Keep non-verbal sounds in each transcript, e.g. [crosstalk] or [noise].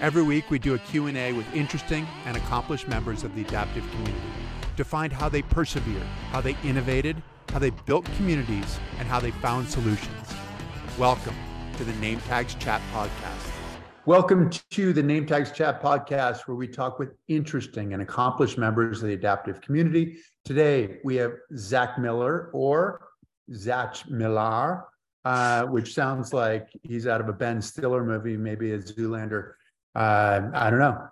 Every week we do a Q&A with interesting and accomplished members of the adaptive community to find how they persevered, how they innovated, how they built communities, and how they found solutions. Welcome to the Name Tags Chat Podcast. Welcome to the Name Tags Chat Podcast, where we talk with interesting and accomplished members of the adaptive community. Today we have Zach Miller or Zach Millar, uh, which sounds like he's out of a Ben Stiller movie, maybe a Zoolander uh, I don't know,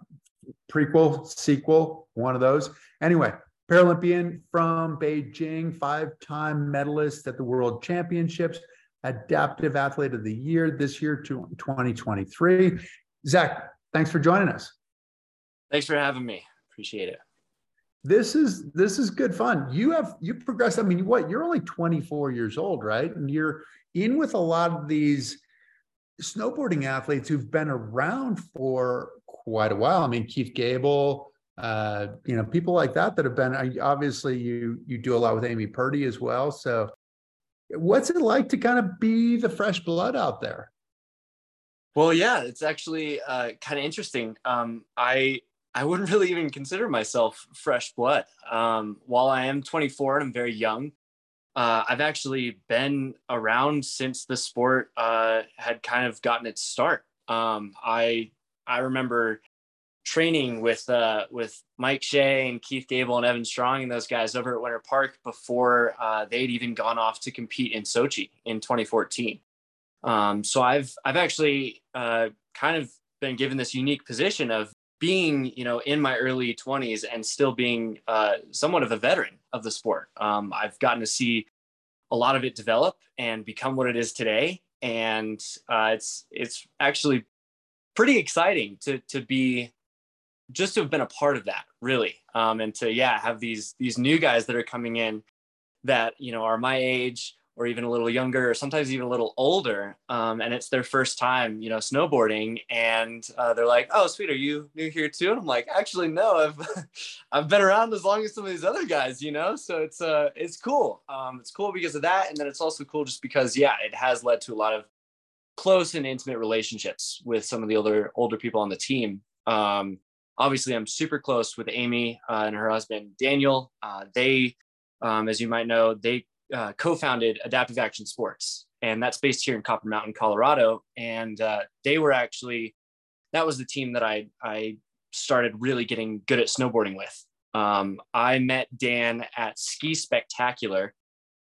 prequel, sequel, one of those. Anyway, Paralympian from Beijing, five time medalist at the World Championships, Adaptive Athlete of the Year this year to 2023. Zach, thanks for joining us. Thanks for having me. Appreciate it. This is this is good fun. You have you progressed. I mean, what you're only 24 years old, right? And you're in with a lot of these snowboarding athletes who've been around for quite a while. I mean, Keith Gabel, uh, you know, people like that that have been. Obviously, you you do a lot with Amy Purdy as well. So, what's it like to kind of be the fresh blood out there? Well, yeah, it's actually uh, kind of interesting. Um, I I wouldn't [laughs] really even consider myself fresh blood. Um, while I am 24 and I'm very young, uh, I've actually been around since the sport uh, had kind of gotten its start. Um, I I remember training with uh, with Mike Shea and Keith Gabel and Evan Strong and those guys over at Winter Park before uh, they'd even gone off to compete in Sochi in 2014. Um, so I've I've actually uh, kind of been given this unique position of being you know in my early 20s and still being uh, somewhat of a veteran of the sport. Um, i've gotten to see a lot of it develop and become what it is today. And uh, it's it's actually pretty exciting to to be just to have been a part of that really. Um, and to yeah have these these new guys that are coming in that you know are my age or even a little younger or sometimes even a little older um, and it's their first time you know snowboarding and uh, they're like oh sweet are you new here too? And i'm like actually no i've [laughs] i've been around as long as some of these other guys you know? So it's uh it's cool um, it's cool because of that and then it's also cool just because yeah it has led to a lot of close and intimate relationships with some of the older older people on the team. Um, obviously i'm super close with amy uh, and her husband daniel. Uh, they um, as you might know they uh, co-founded Adaptive Action Sports, and that's based here in Copper Mountain, Colorado. And uh, they were actually that was the team that I I started really getting good at snowboarding with. Um, I met Dan at Ski Spectacular,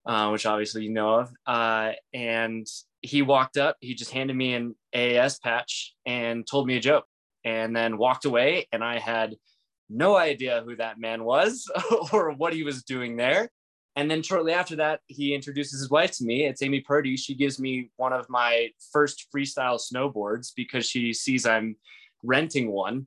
uh, which obviously you know of, uh, and he walked up. He just handed me an AAS patch and told me a joke, and then walked away. And I had no idea who that man was [laughs] or what he was doing there. And then shortly after that, he introduces his wife to me. It's Amy Purdy. She gives me one of my first freestyle snowboards because she sees I'm renting one.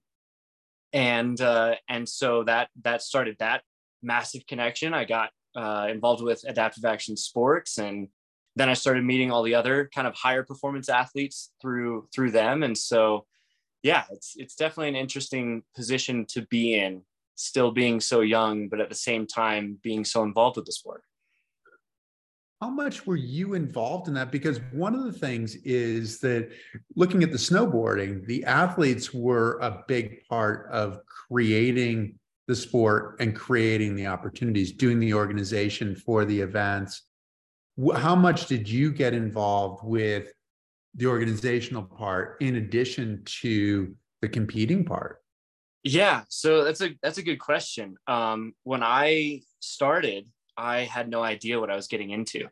And uh, and so that that started that massive connection. I got uh, involved with adaptive action sports, and then I started meeting all the other kind of higher performance athletes through through them. And so, yeah, it's it's definitely an interesting position to be in still being so young, but at the same time being so involved with the sport. How much were you involved in that? Because one of the things is that looking at the snowboarding, the athletes were a big part of creating the sport and creating the opportunities, doing the organization for the events. How much did you get involved with the organizational part in addition to the competing part? Yeah, so that's a that's a good question. Um, when I started, I had no idea what I was getting into.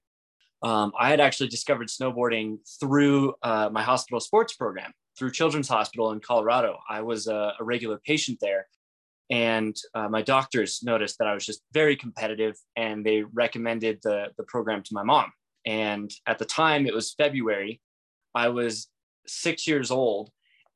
Um, I had actually discovered snowboarding through uh, my hospital sports program through Children's Hospital in Colorado. I was a, a regular patient there, and uh, my doctors noticed that I was just very competitive, and they recommended the the program to my mom. And at the time, it was February. I was six years old,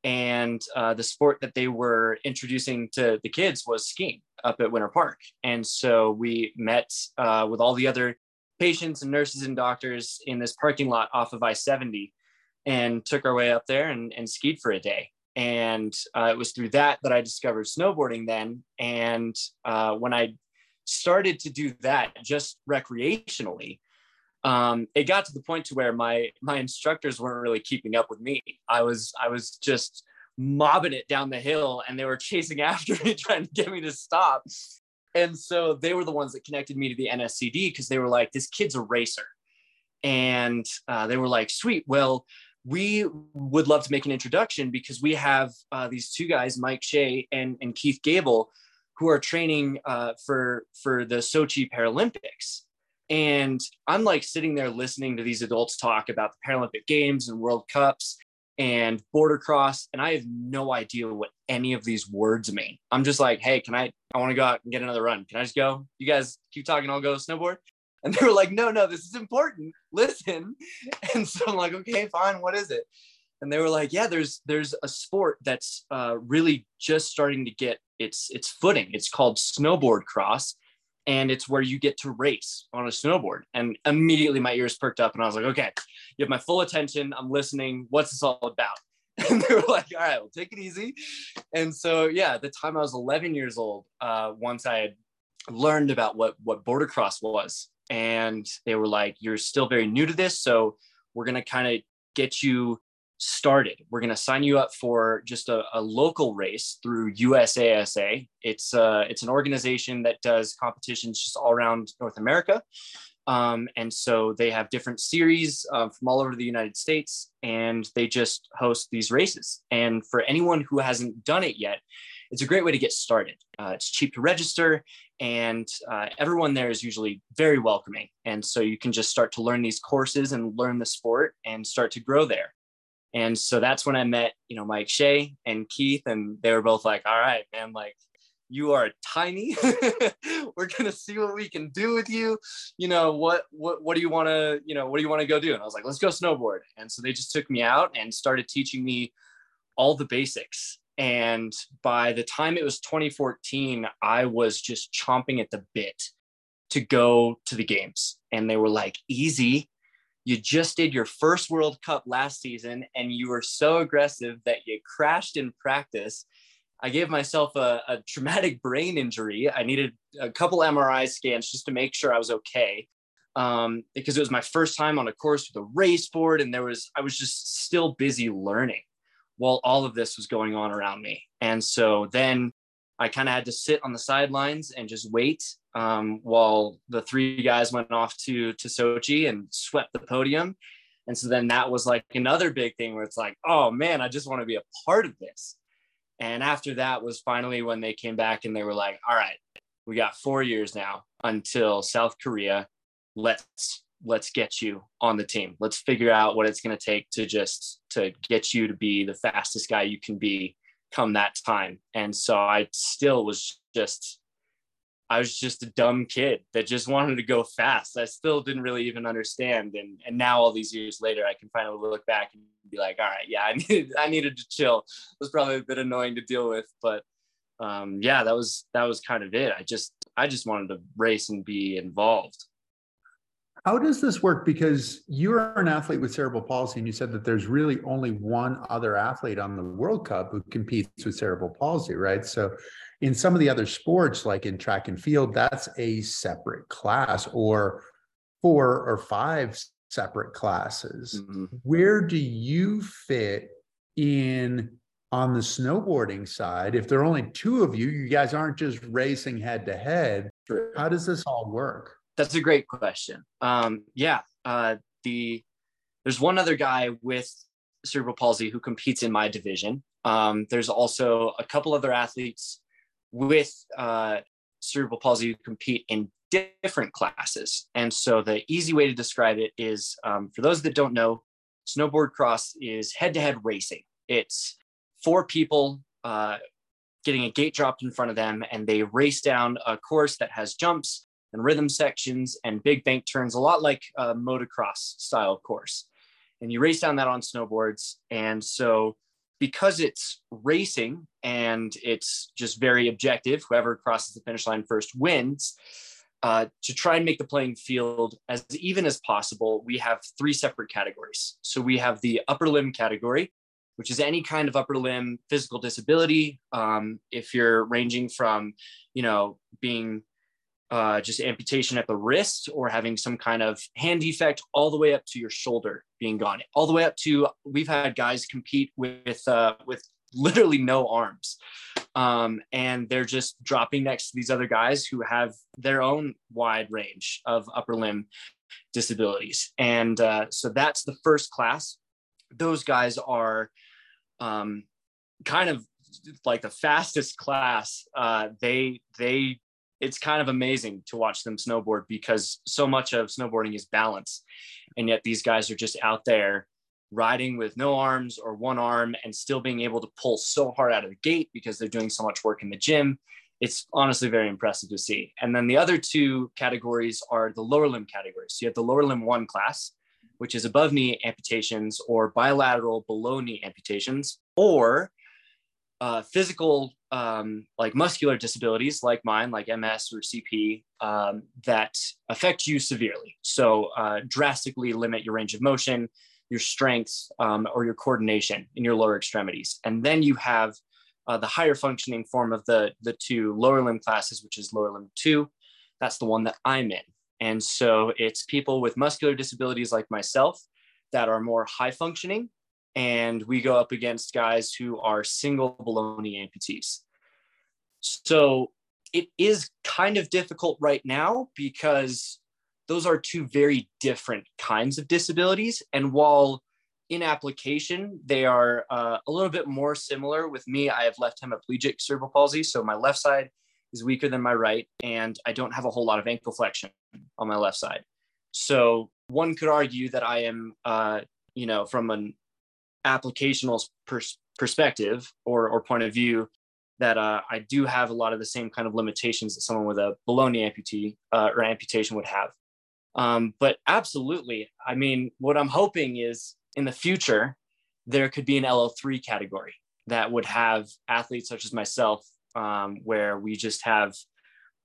and uh, the sport that they were introducing to the kids was skiing up at Winter Park. And so we met uh, with all the other patients and nurses and doctors in this parking lot off of I 70 and took our way up there and, and skied for a day. And uh, it was through that that I discovered snowboarding then. And uh, when I started to do that just recreationally, um, it got to the point to where my my instructors weren't really keeping up with me. I was I was just mobbing it down the hill and they were [laughs] chasing after me trying to get me to stop. And so they were the ones that connected me to the nscd because they were like this kid's a racer. And uh, they were like sweet. Well we would love to make an introduction because we have uh, these two guys mike shea and, and keith gabel who are training uh, for for the sochi paralympics and i'm like sitting there listening to these adults talk about the paralympic games and world cups and boarder cross and i have no idea what any of these words mean. I'm just like hey can i i want to go out and get another run. Can i just go? You guys keep talking i'll go snowboard. [laughs] And they were like no no this is important. Listen. [laughs] And so i'm like okay fine what is it? And they were like yeah there's there's a sport that's uh, really just starting to get its its footing. It's called snowboard cross and it's where you get to race on a snowboard. And immediately my ears perked up and I was like, okay, you have my full attention. I'm listening. What's this all about? [laughs] And they were like, all right, well, take it easy. And so, yeah, at the time I was 11 years old, uh, once I had learned about what, what boarder cross was, and they were like, you're still very new to this. So we're going to kind of get you started. We're going to sign you up for just a, a, local race through USASA. It's uh, it's an organization that does competitions just all around North America. Um, and so they have different series uh, from all over the United States, and they just host these races. And for anyone who hasn't done it yet, it's a great way to get started. Uh, it's cheap to register, and uh, everyone there is usually very welcoming. And so you can just start to learn these courses and learn the sport and start to grow there. And so that's when I met, you know, Mike Shea and Keith, and they were both like, all right, man, like you are tiny. [laughs] We're gonna see what we can do with you. You know, what what what do you wanna, you know, what do you want to go do? And I was like, let's go snowboard. And so they just took me out and started teaching me all the basics. And by the time it was 2014, I was just chomping at the bit to go to the games. And they were like, easy, you just did your first World Cup last season and you were so aggressive that you crashed in practice. I gave myself a, a traumatic [laughs] brain injury. I needed a couple MRI scans just to make sure I was okay. Um, because it was my first time on a course with a race board and there was I was just still busy learning while all of this was going on around me. And so then I kind of had to sit on the sidelines and just wait um, while the three guys went off to to Sochi and swept the podium. And so then that was like another big thing where it's like, oh man, I just want to be a part of this. And after that was finally when they came back and they were like, all right, we got four years now until South Korea. Let's let's get you on the team. Let's figure out what it's going to take to just to get you to be the fastest guy you can be come that time. And so I still was just, I was just a dumb kid that just wanted to go fast. I still didn't really even understand. And and now all these years later, I can finally look back and be like, all right, yeah, I [laughs] needed I needed to chill. It was probably a bit annoying to deal with, but um, yeah, that was that was kind of it. I just I just wanted to race and be involved. How does this work? Because you're an athlete with cerebral palsy, and you said that there's really only one other athlete on the World Cup who competes with cerebral palsy, right? So, in some of the other sports, like in track and field, that's a separate class or four or five separate classes. Mm-hmm. Where do you fit in on the snowboarding side? If there are only two of you, you guys aren't just racing head to head. How does this all work? That's a great question. Um, yeah, uh, the there's one other guy with cerebral palsy who competes in my division. Um, there's also a couple other athletes with uh, cerebral palsy who compete in different classes. And so the easy way to describe it is, um, for those that don't know, snowboard cross is head-to-head racing. It's four people uh, getting a gate dropped in front of them, and they race down a course that has jumps and rhythm sections and big bank turns, a lot like a motocross style course. And you race down that on snowboards. And so, because it's racing and it's just very objective, whoever crosses the finish line first wins. Uh, to try and make the playing field as even as possible, we have three separate categories. So we have the upper limb category, which is any kind of upper limb physical disability. Um, if you're ranging from, you know, being uh, just amputation at the wrist or having some kind of hand defect all the way up to your shoulder being gone all the way up to we've had guys compete with uh, with literally no arms. Um, and they're just dropping next to these other guys who have their own wide range of upper limb disabilities. And uh, so that's the first class. Those guys are um, kind of like the fastest class. Uh, they they it's kind of amazing to watch them snowboard because so much of snowboarding is balance, and yet these guys are just out there riding with no arms or one arm and still being able to pull so hard out of the gate because they're doing so much work in the gym. It's honestly very impressive to see. And then the other two categories are the lower limb categories. So you have the lower limb one class, which is above knee amputations or bilateral below knee amputations, or uh, physical, um, like muscular disabilities like mine, like MS or CP, um, that affect you severely. So uh, drastically limit your range of motion, your strength um, or your coordination in your lower extremities. And then you have uh, the higher functioning form of the, the two lower limb classes, which is lower limb two. That's the one that I'm in. And so it's people with muscular disabilities like myself that are more high functioning. And we go up against guys who are single below knee amputees. So it is kind of difficult right now because those are two very different kinds of disabilities. And while in application, they are uh, a little bit more similar. With me, I have left hemiplegic cerebral palsy. So my left side is weaker than my right, and I don't have a whole lot of ankle flexion on my left side. So one could argue that I am, uh, you know, from an applicational pers- perspective or, or point of view, that uh, I do have a lot of the same kind of limitations that someone with a below knee amputee uh, or amputation would have. Um, but absolutely, I mean, what I'm hoping is in the future, there could be an LL3 category that would have athletes such as myself, um, where we just have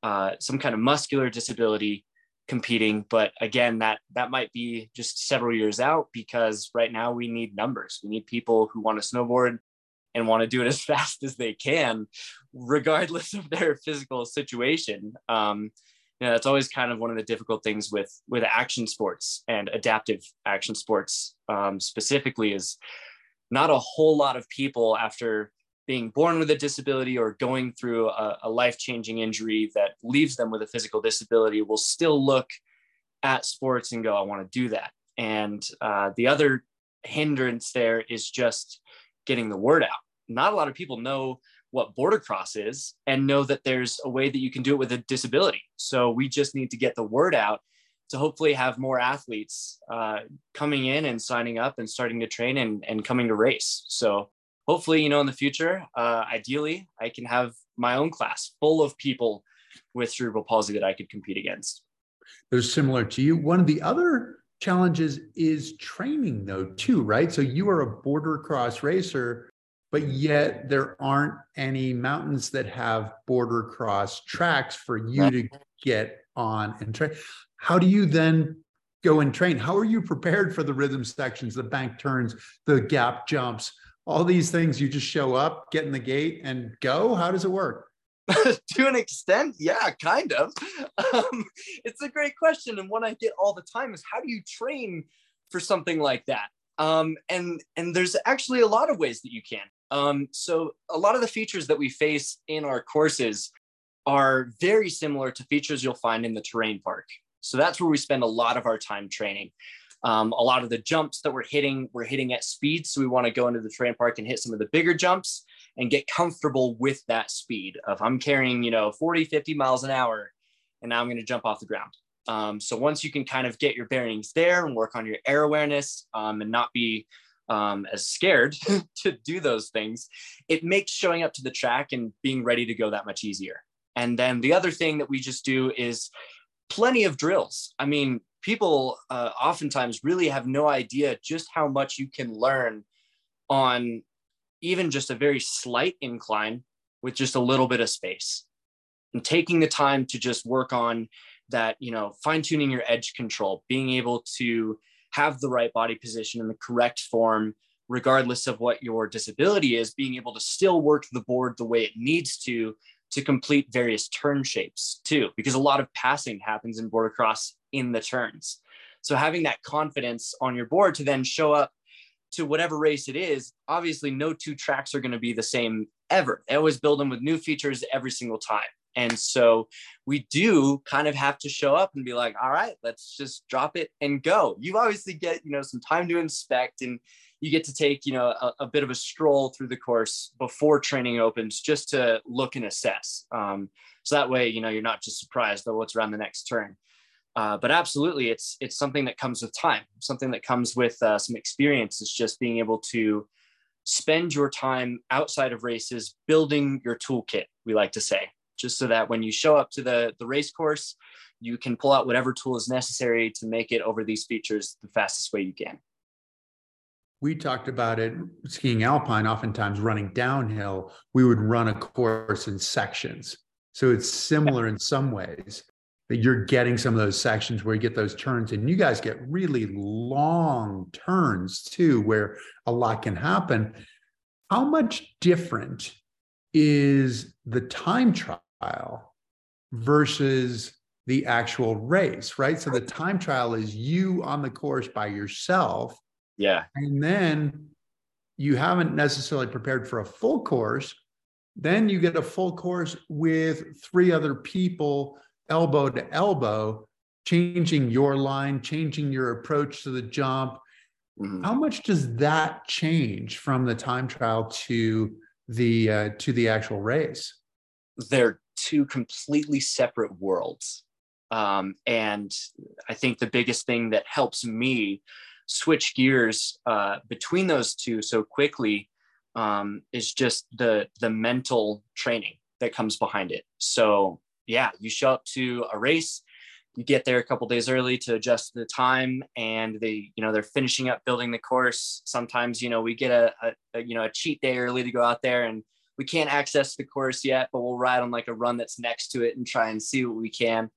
uh, some kind of muscular disability competing. But again, that that might be just several years out because right now we need numbers. We need people who want to snowboard and want to do it [laughs] as fast as they can, regardless of their physical situation. Um, you know, that's always kind of one of the difficult things with with action sports and adaptive action sports um, specifically is not a whole lot of people after being born with a disability or going through a, a life-changing injury that leaves them with a physical disability will still look at sports and go i want to do that and uh, the other hindrance there is just getting the word out not a lot of people know what boarder cross is and know that there's a way that you can do it with a disability. So we just need to get the word out to hopefully have more athletes uh, coming in and signing up and starting to train and, and coming to race. So hopefully, you know, in the future, uh, ideally, I can have my own class full of people with cerebral palsy that I could compete against. They're similar to you. One of the other challenges is training, though, too, right? So you are a boarder cross racer but yet there aren't any mountains that have boarder cross tracks for you to get on and train. How do you then go and train? How are you prepared for the rhythm sections, the bank turns, the gap jumps, all these things? You just show up, get in the gate, and go? How does it work? [laughs] to an extent, yeah, kind of. Um, it's a great question. And one I get all the time is how do you train for something like that? Um, and and there's actually a lot of ways that you can. Um, so a lot of the features that we face in our courses are very similar to features you'll find in the terrain park. So that's where we spend a lot of our time training. Um, a lot of the jumps that we're hitting, we're hitting at speed. So we want to go into the terrain park and hit some of the bigger jumps and get comfortable with that speed of I'm carrying, you know, 40, 50 miles an hour, and now I'm going to jump off the ground. Um, so once you can kind of get your bearings there and work on your air awareness um, and not be um, as scared [laughs] to do those things, it makes showing up to the track and being ready to go that much easier. And then the other thing that we just do is plenty of drills. I mean, people uh, oftentimes really have no idea just how much you can learn on even just a very slight incline with just a little bit of space and taking the time to just work on that you know fine tuning your edge control being able to have the right body position in the correct form, regardless of what your disability is, being able to still work the board the way it needs to to complete various turn shapes too, because a lot of passing happens in boarder cross in the turns. So having that confidence on your board to then show up to whatever race it is, obviously no two tracks are going to be the same ever. They always build them with new features every single time. And so we do kind of have to show up and be like, all right, let's just drop it and go. You obviously get, you know, some time to inspect and you get to take, you know, a, a bit of a stroll through the course before training opens just to look and assess. Um, so that way, you know, you're not just surprised by what's around the next turn. Uh, but absolutely, it's it's something that comes with time, something that comes with uh, some experience. It's just being able to spend your time outside of races building your toolkit. We like to say, just so that when you show up to the the race course, you can pull out whatever tool is necessary to make it over these features the fastest way you can. We talked about it skiing alpine, oftentimes running downhill, we would run a course in sections. So it's similar in some ways that you're getting some of those sections where you get those turns and you guys get really long turns too where a lot can happen how much different is the time trial versus the actual race right? So the time trial is you on the course by yourself. Yeah. And then you haven't necessarily prepared for a full course. Then you get a full course with three other people elbow to elbow, changing your line, changing your approach to the jump. Mm-hmm. How much does that change from the time trial to the uh, to the actual race? They're two completely separate worlds, um, and I think the biggest thing that helps me switch gears uh, between those two so quickly um, is just the the mental training that comes behind it. So yeah, you show up to a race, you get there a couple days early to adjust the time, and they, you know, they're finishing up building the course. Sometimes, you know, we get a, a, a you know a cheat day early to go out there, and we can't access the course yet, but we'll ride on like a run that's next to it and try and see what we can.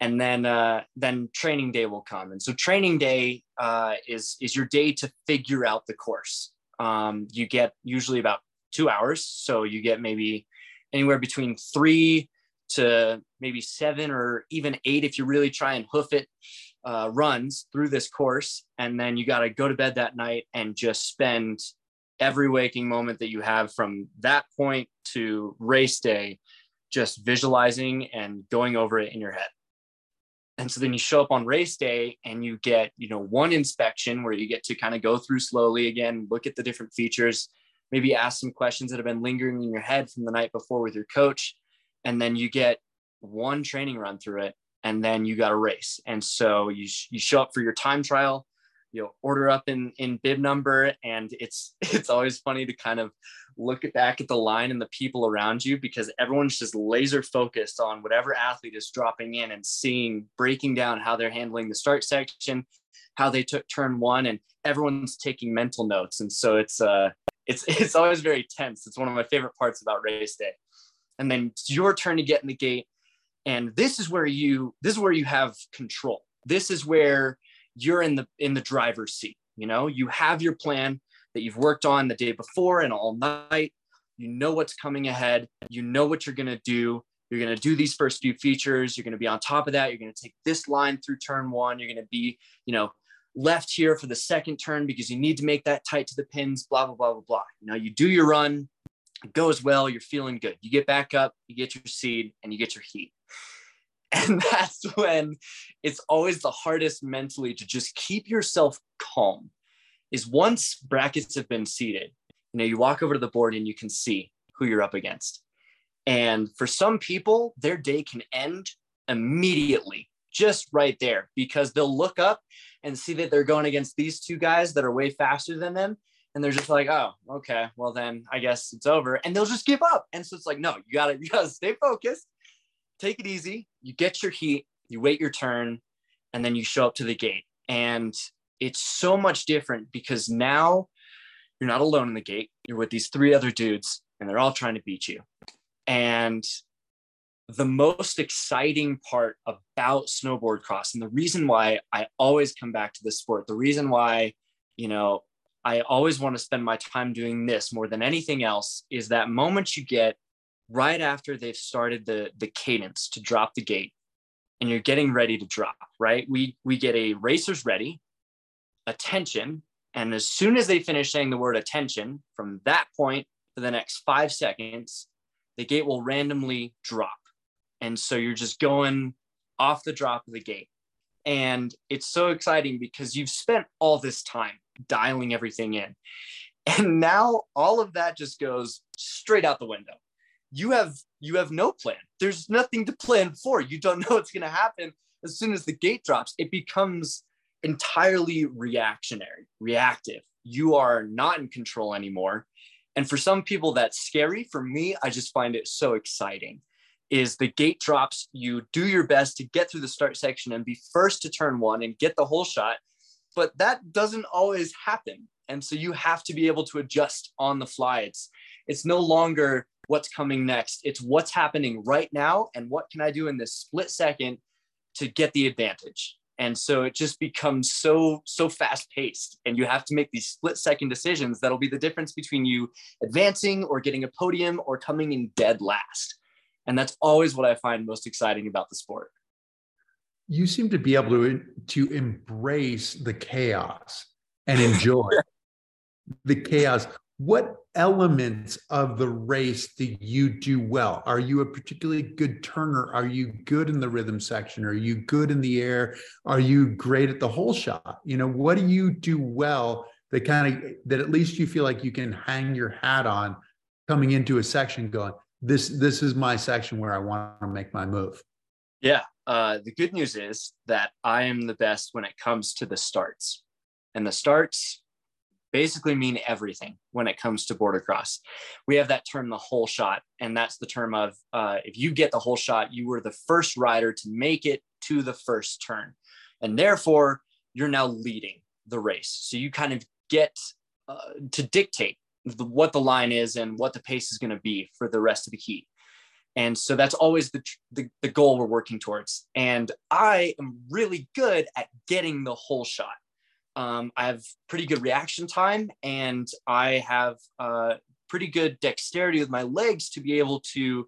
And then uh, then training day will come, and so training day uh, is is your day to figure out the course. Um, you get usually about two hours, so you get maybe anywhere between three to maybe seven or even eight if you really try and hoof it uh, runs through this course. And then you got to go to bed that night and just spend every waking moment that you have from that point to race day, just visualizing and going over it in your head. And so then you show up on race day and you get, you know, one inspection where you get to kind of go through slowly again, look at the different features, maybe ask some questions that have been lingering in your head from the night before with your coach and then you get one training run through it and then you got a race. And so you, sh- you show up for your time trial you order up in in bib number and it's [laughs] it's always funny to kind of look back at the line and the people around you because everyone's just laser focused on whatever athlete is dropping in and seeing breaking down how they're handling the start section how they took turn one and everyone's taking mental notes. And so it's uh it's [laughs] it's always very tense. It's one of my favorite parts about race day and then it's your turn to get in the gate. And this is where you this is where you have control. This is where you're in the in the driver's seat you know? You have your plan that you've worked on the day before and all night. You know what's coming ahead. You know what you're going to do. You're going to do these first few features. You're going to be on top of that. You're going to take this line through turn one. You're going to be you know left here for the second turn because you need to make that tight to the pins blah blah blah blah blah. You know you do your run goes well, you're feeling good. You get back up, you get your seed, and you get your heat. [laughs] And that's when it's always the hardest mentally to just keep yourself calm. Is once brackets have been seated, you know, you walk over to the board and you can see who you're up against. And for some people, their day can end immediately, just right there, because they'll look up and see that they're going against these two guys that are way faster than them and they're just like, oh, okay, well then I guess it's over, and they'll just give up. And so it's like, no, you gotta [laughs] you gotta stay focused, take it easy. You get your heat, you wait your turn, and then you show up to the gate. And it's so much different because now you're not alone in the gate. You're with these three other dudes, and they're all trying to beat you. And the most exciting part about snowboard cross, and the reason why I always come back to this sport, the reason why, you know, I always want to spend my time doing this more than anything else is that moment you get right after they've started the the cadence to drop the gate and you're getting ready to drop, right? We we get a racers ready, attention, And as soon as they finish saying the word attention, from that point for the next five seconds, the gate will randomly drop. And so you're just going off the drop of the gate. And it's so exciting because you've spent all this time dialing everything in. [laughs] And now all of that just goes straight out the window. You have you have no plan. There's nothing to plan for. You don't [laughs] know what's going to happen as soon as the gate drops. It becomes entirely reactionary, reactive. You are not in control anymore. And for some people, that's scary. For me, I just find it so exciting. Is the gate drops, you do your best to get through the start section and be first to turn one and get the hole shot. But that doesn't always happen. And so you have to be able to adjust on the fly. It's it's no longer what's coming next. It's what's happening right now and what can I do in this split second to get the advantage and so it just becomes so so fast paced and you have to make these split second decisions that'll be the difference between you advancing or getting a podium or coming in dead last and that's always what i find most exciting about the sport you seem to be able to to embrace the chaos and enjoy [laughs] the chaos what elements of the race do you do well? Are you a particularly good turner? Are you good in the rhythm section? Are you good in the air? Are you great at the hole shot? You know, what do you do well that kind of that at least you feel like you can hang your hat on coming into a section going, this this is my section where I want to make my move. Yeah. Uh, the good news is that I am the best when it comes to the starts. And the starts basically mean everything when it comes to boarder cross. We have that term, the hole shot, and that's the term of uh, if you get the hole shot, you were the first rider to make it to the first turn, and therefore you're now leading the race. So you kind of get uh, to dictate the, what the line is and what the pace is going to be for the rest of the heat. And so that's always the, the, the goal we're working towards. And I am really good at getting the hole shot um, I have pretty good reaction time and I have uh, pretty good dexterity with my legs to be able to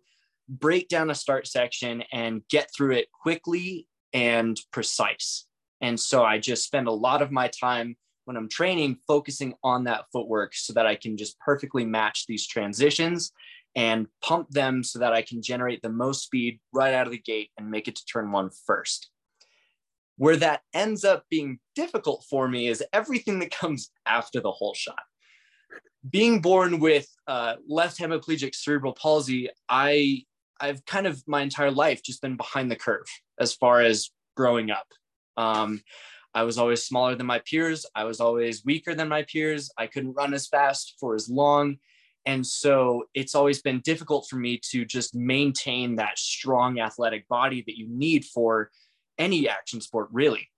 break down a start section and get through it quickly and precise. And so I just spend a lot of my time when I'm training focusing on that footwork so that I can just perfectly match these transitions and pump them so that I can generate the most speed right out of the gate and make it to turn one first. Where that ends up being difficult for me is everything that comes after the hole shot. Being born with uh, left hemiplegic cerebral palsy, I I've kind of my entire life just been behind the curve as far as growing up. Um, I was always smaller than my peers. I was always weaker than my peers. I couldn't run as fast for as long. And so it's always been difficult for me to just maintain that strong athletic body that you need for any action sport really.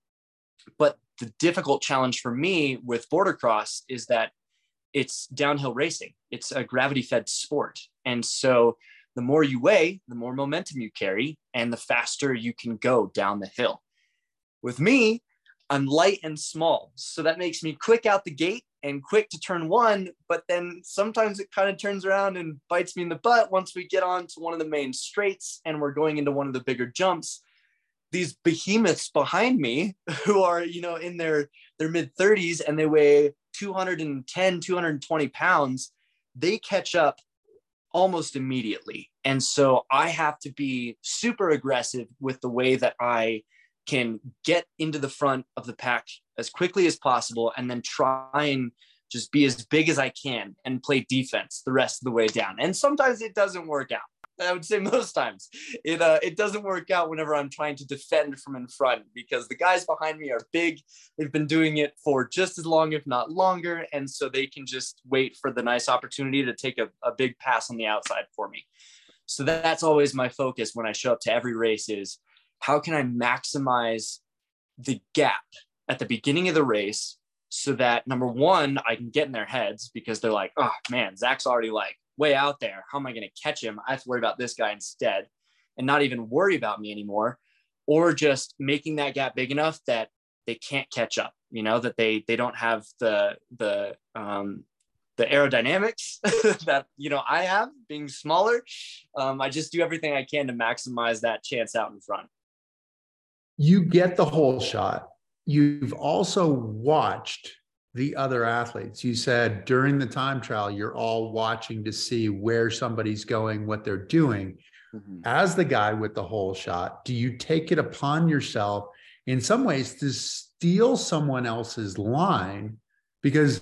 But the difficult challenge for me with boarder cross is that it's downhill racing. It's a gravity fed sport. And so the more you weigh, the more momentum you carry, and the faster you can go down the hill. With me, I'm light and small. So that makes me quick out the gate and quick to turn one. But then sometimes it kind of turns around and bites me in the butt once we get on to one of the main straights and we're going into one of the bigger jumps these behemoths behind me [laughs] who are you know in their their mid 30s and they weigh 210 220 pounds they catch up almost immediately and so i have to be super aggressive with the way that i can get into the front of the pack as quickly as possible and then try and just be as big as i can and play defense the rest of the way down and sometimes it doesn't work out I would say [laughs] most times it uh, it doesn't work out whenever I'm trying to defend from in front because the guys behind me are big. They've been doing it for just as long, if not longer, and so they can just wait for the nice opportunity to take a, a big pass on the outside for me. So that's always my focus when I show up to every race is how can I maximize the gap at the beginning of the race so that number one, I can get in their heads because they're like, oh man, Zach's already like way out there. How am I going to catch him? I have to worry about this guy instead and not even worry about me anymore. Or just making that gap big enough that they can't catch up, you know, that they they don't have the the um the aerodynamics [laughs] that you know I have being smaller. Um, I just do everything I can to maximize that chance out in front. You get the hole shot. You've also watched the other athletes? You said during the time trial, you're all watching to see where somebody's going, what they're doing. Mm-hmm. As the guy with the hole shot, do you take it upon yourself in some ways to steal someone else's line because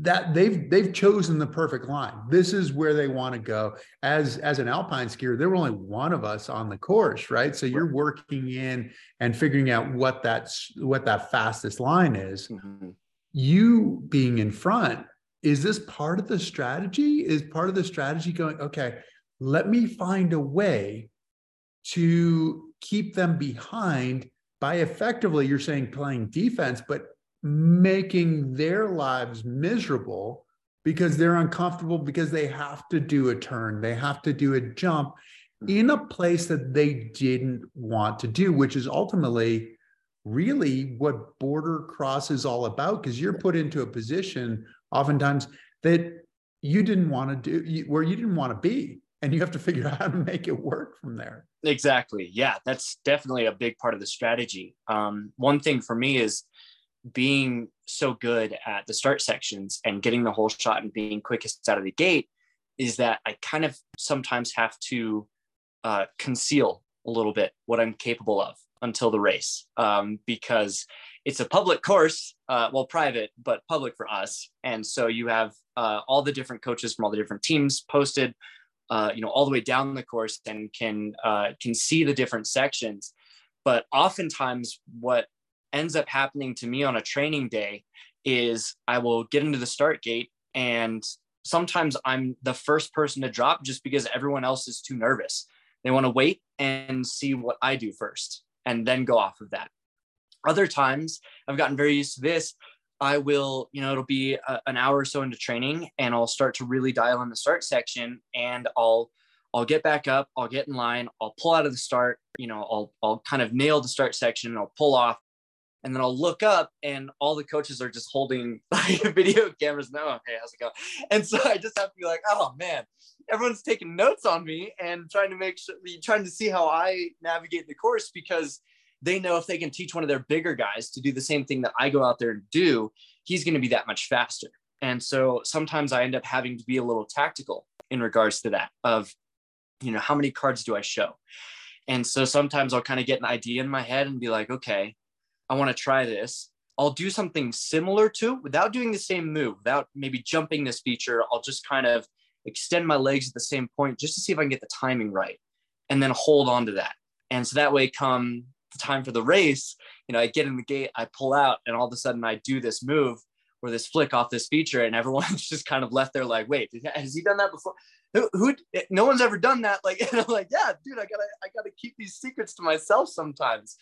that they've they've chosen the perfect line. This is where they want to go. As as an alpine skier, there were only one of us on the course, right? So you're working in and figuring out what that's what that fastest line is. Mm-hmm. You being in front, is this part of the strategy? Is part of the strategy going, okay, let me find a way to keep them behind by effectively, you're saying playing defense, but making their lives miserable because they're uncomfortable because they have to do a turn, they have to do a jump in a place that they didn't want to do, which is ultimately really what boarder cross is all about because you're put into a position oftentimes that you didn't want to do where you didn't want to be and you have to figure [laughs] out how to make it work from there. Exactly yeah that's definitely a big part of the strategy. Um, one thing for me is being so good at the start sections and getting the hole shot and being quickest out of the gate is that I kind of sometimes have to uh, conceal a little bit what I'm capable of until the race um, because it's a public course, uh, well, private, but public for us. And so you have uh, all the different coaches from all the different teams posted, uh, you know, all the way down the course and can uh, can see the different sections. But oftentimes, what ends up happening to me on a training day is I will get into the start gate and sometimes I'm the first person to drop just because everyone else is too nervous. They want to wait and see what I do first and then go off of that. Other times I've gotten very used to this. I will, you know, it'll be a, an hour or so into training and I'll start to really dial in the start section and I'll I'll get back up, I'll get in line, I'll pull out of the start, you know, I'll I'll kind of nail the start section, and I'll pull off and then I'll look up and all the coaches are just holding [laughs] like video cameras. No, hey, how's it going? And so I just have to be like, oh man, everyone's taking notes on me and trying to make sure, trying to see how I navigate the course because they know if they can teach one of their bigger guys to do the same thing that I go out there and do, he's going to be that much faster. And so sometimes I end up having to be a little tactical in regards to that of, you know, how many cards do I show? And so sometimes I'll kind of get an idea in my head and be like, okay, I want to try this. I'll do something similar to without doing the same move, without maybe jumping this feature. I'll just kind of extend my legs at the same point just to see if I can get the timing right and then hold on to that. And so that way, come the time for the race, you know, I get in the gate, I pull out, and all of a sudden I do this move or this flick off this feature, and everyone's [laughs] just kind of left there like, wait, has he done that before? Who, no one's ever done that. Like, [laughs] and I'm like, yeah, dude, I gotta, I gotta keep these secrets to myself sometimes.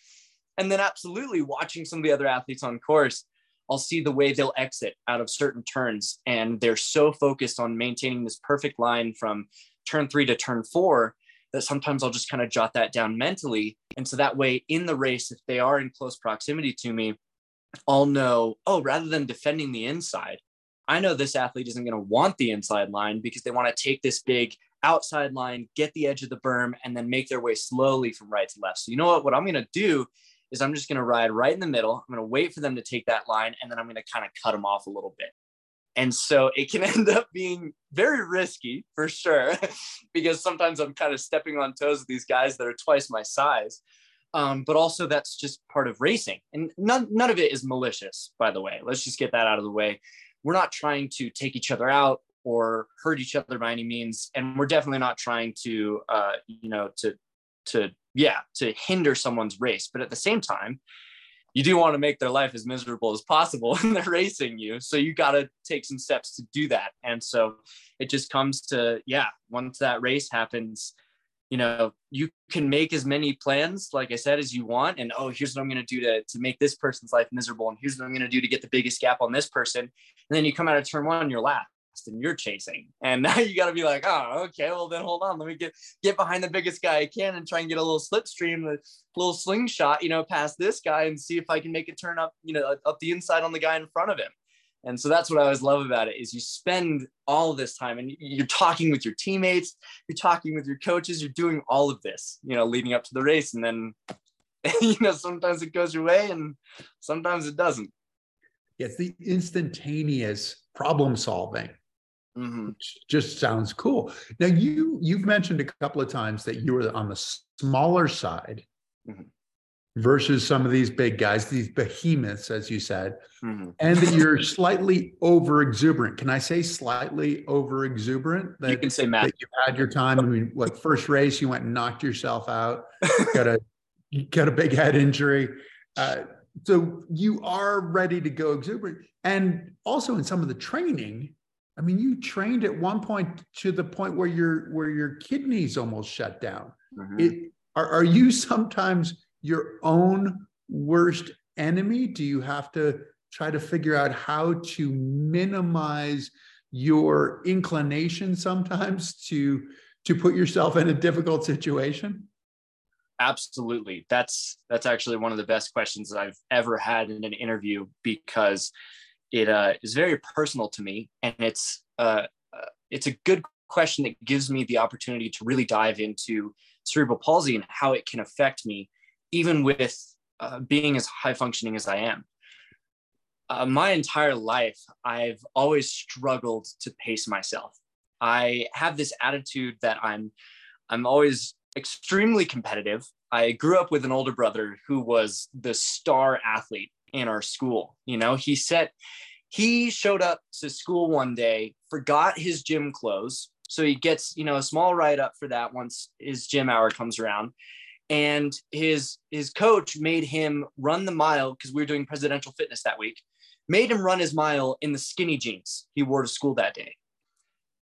And then absolutely watching some of the other athletes on course, I'll see the way they'll exit out of certain turns. And they're so focused on maintaining this perfect line from turn three to turn four that sometimes I'll just kind of jot that down mentally. And so that way in the race, if they are in close proximity to me, I'll know, oh, rather than defending the inside, I know this athlete isn't going to want the inside line because they want to take this big outside line, get the edge of the berm, and then make their way slowly from right to left. So, you know what? What I'm going to do is I'm just going to ride right in the middle. I'm going to wait for them to take that line and then I'm going to kind of cut them off a little bit. And so it can [laughs] end up being very risky for sure, [laughs] because sometimes I'm kind of stepping on toes with these guys that are twice my size. Um, but also, that's just part of racing. And none, none of it is malicious, by the way. Let's just get that out of the way. We're not trying to take each other out or hurt each other by any means. And we're definitely not trying to, uh, you know, to, to yeah, to hinder someone's race. But at the same time, you do want to make their life as miserable as possible [laughs] when they're racing you. So you got to take some steps to do that. And so it just comes to, yeah, once that race happens, you know, you can make as many plans, like I said, as you want. And oh, here's what I'm going to do to, to make this person's life miserable. And here's what I'm going to do to get the biggest gap on this person. And then you come out of turn one you're last and you're chasing. And [laughs] now you got to be like, oh, okay, well then hold on, let me get get behind the biggest guy I can and try and get a little slipstream, a little slingshot, you know, past this guy and see if I can make it turn up, you know, up the inside on the guy in front of him. And so that's what I always love about it is you spend all this time and you're talking with your teammates, you're talking with your coaches, you're doing all of this, you know, leading up to the race. And then, [laughs] you know, sometimes it goes your way and sometimes it doesn't. It's the instantaneous problem solving. Mm-hmm. Just sounds cool. Now you you've mentioned a couple of times that you were on the smaller side mm-hmm. versus some of these big guys, these behemoths, as you said, mm-hmm. and that you're slightly over exuberant. Can I say slightly over exuberant? That, you can say Matt. That you had your time. I mean, like first race, you went and knocked yourself out. [laughs] got a got a big head injury. Uh, so you are ready to go exuberant, and also in some of the training I mean, you trained at one point to the point where your where your kidneys almost shut down. Mm-hmm. It, are, are you sometimes your own worst enemy? Do you have to try to figure out how to minimize your inclination sometimes to to put yourself in a difficult situation? Absolutely. That's that's actually one of the best questions that I've ever had in an interview because it uh, is very personal to me, and it's uh, uh, it's a good question that gives me the opportunity to really dive into cerebral palsy and how it can affect me, even with uh, being as high functioning as I am. Uh, my entire life, I've always struggled to pace myself. I have this attitude that I'm I'm always extremely competitive. I grew up with an older brother who was the star athlete in our school. You know, he set he showed up to school one day, forgot his gym clothes. So he gets, you know, a small write up for that once his gym hour comes around. And his his coach made him run the mile because we were doing presidential fitness that week, made him run his mile in the skinny jeans he wore to school that day.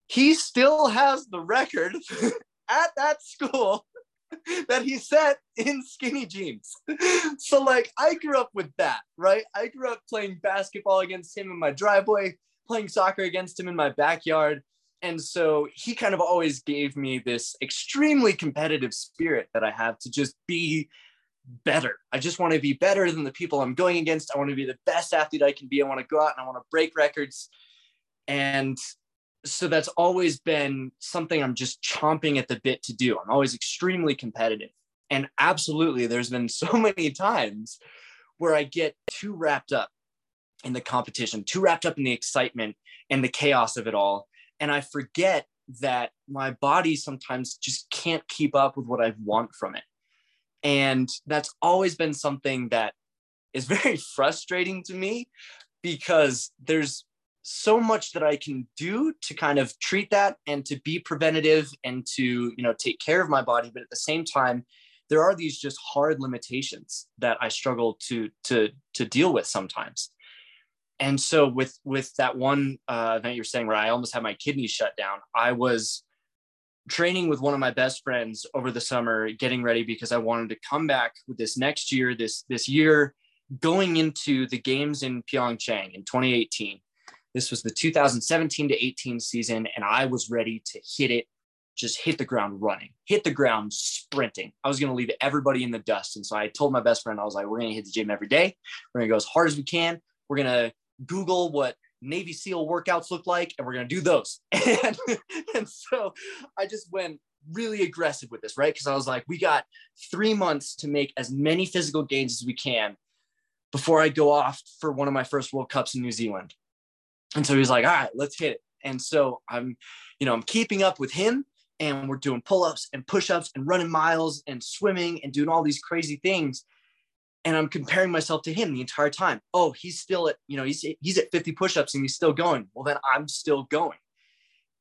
He still has the record [laughs] at that school [laughs] that he set in skinny jeans. [laughs] So like I grew up with that, right? I grew up playing basketball against him in my driveway, playing soccer against him in my backyard. And so he kind of always gave me this extremely competitive spirit that I have to just be better. I just want to be better than the people I'm going against. I want to be the best athlete I can be. I want to go out and I want to break records. And so that's always been something I'm just chomping at the bit to do. I'm always extremely competitive. And absolutely, there's been so [laughs] many times where I get too wrapped up in the competition, too wrapped up in the excitement and the chaos of it all. And I forget that my body sometimes just can't keep up with what I want from it. And that's always been something that is [laughs] very frustrating to me because there's so much that I can do to kind of treat that and to be preventative and to, you know, take care of my body. But at the same time, there are these just hard limitations that I struggle to to to deal with sometimes. And so with with that one uh, event you're saying where I almost had my kidneys shut down, I was training with one of my best friends over the summer, getting ready because I wanted to come back with this next year, this this year going into the games in Pyeongchang in 2018 this was the 2017 to 18 season, and I was ready to hit it, just hit the ground running, hit the ground sprinting. I was going to leave everybody in the dust. And so I told my best friend, I was like, we're going to hit the gym every day. We're going to go as hard as we can. We're going to Google what Navy SEAL workouts look like, and we're going to do those. [laughs] And, and so I just went really aggressive with this, right? Because I was like, we got three months to make as many physical gains as we can before I go off for one of my first World Cups in New Zealand. And so he was like, all right, let's hit it. And so I'm, you know, I'm keeping up with him and we're doing pull-ups and push-ups and running miles and swimming and doing all these crazy things. And I'm comparing myself to him the entire time. Oh, he's still at, you know, he's he's at 50 push-ups and he's still going. Well, then I'm still going.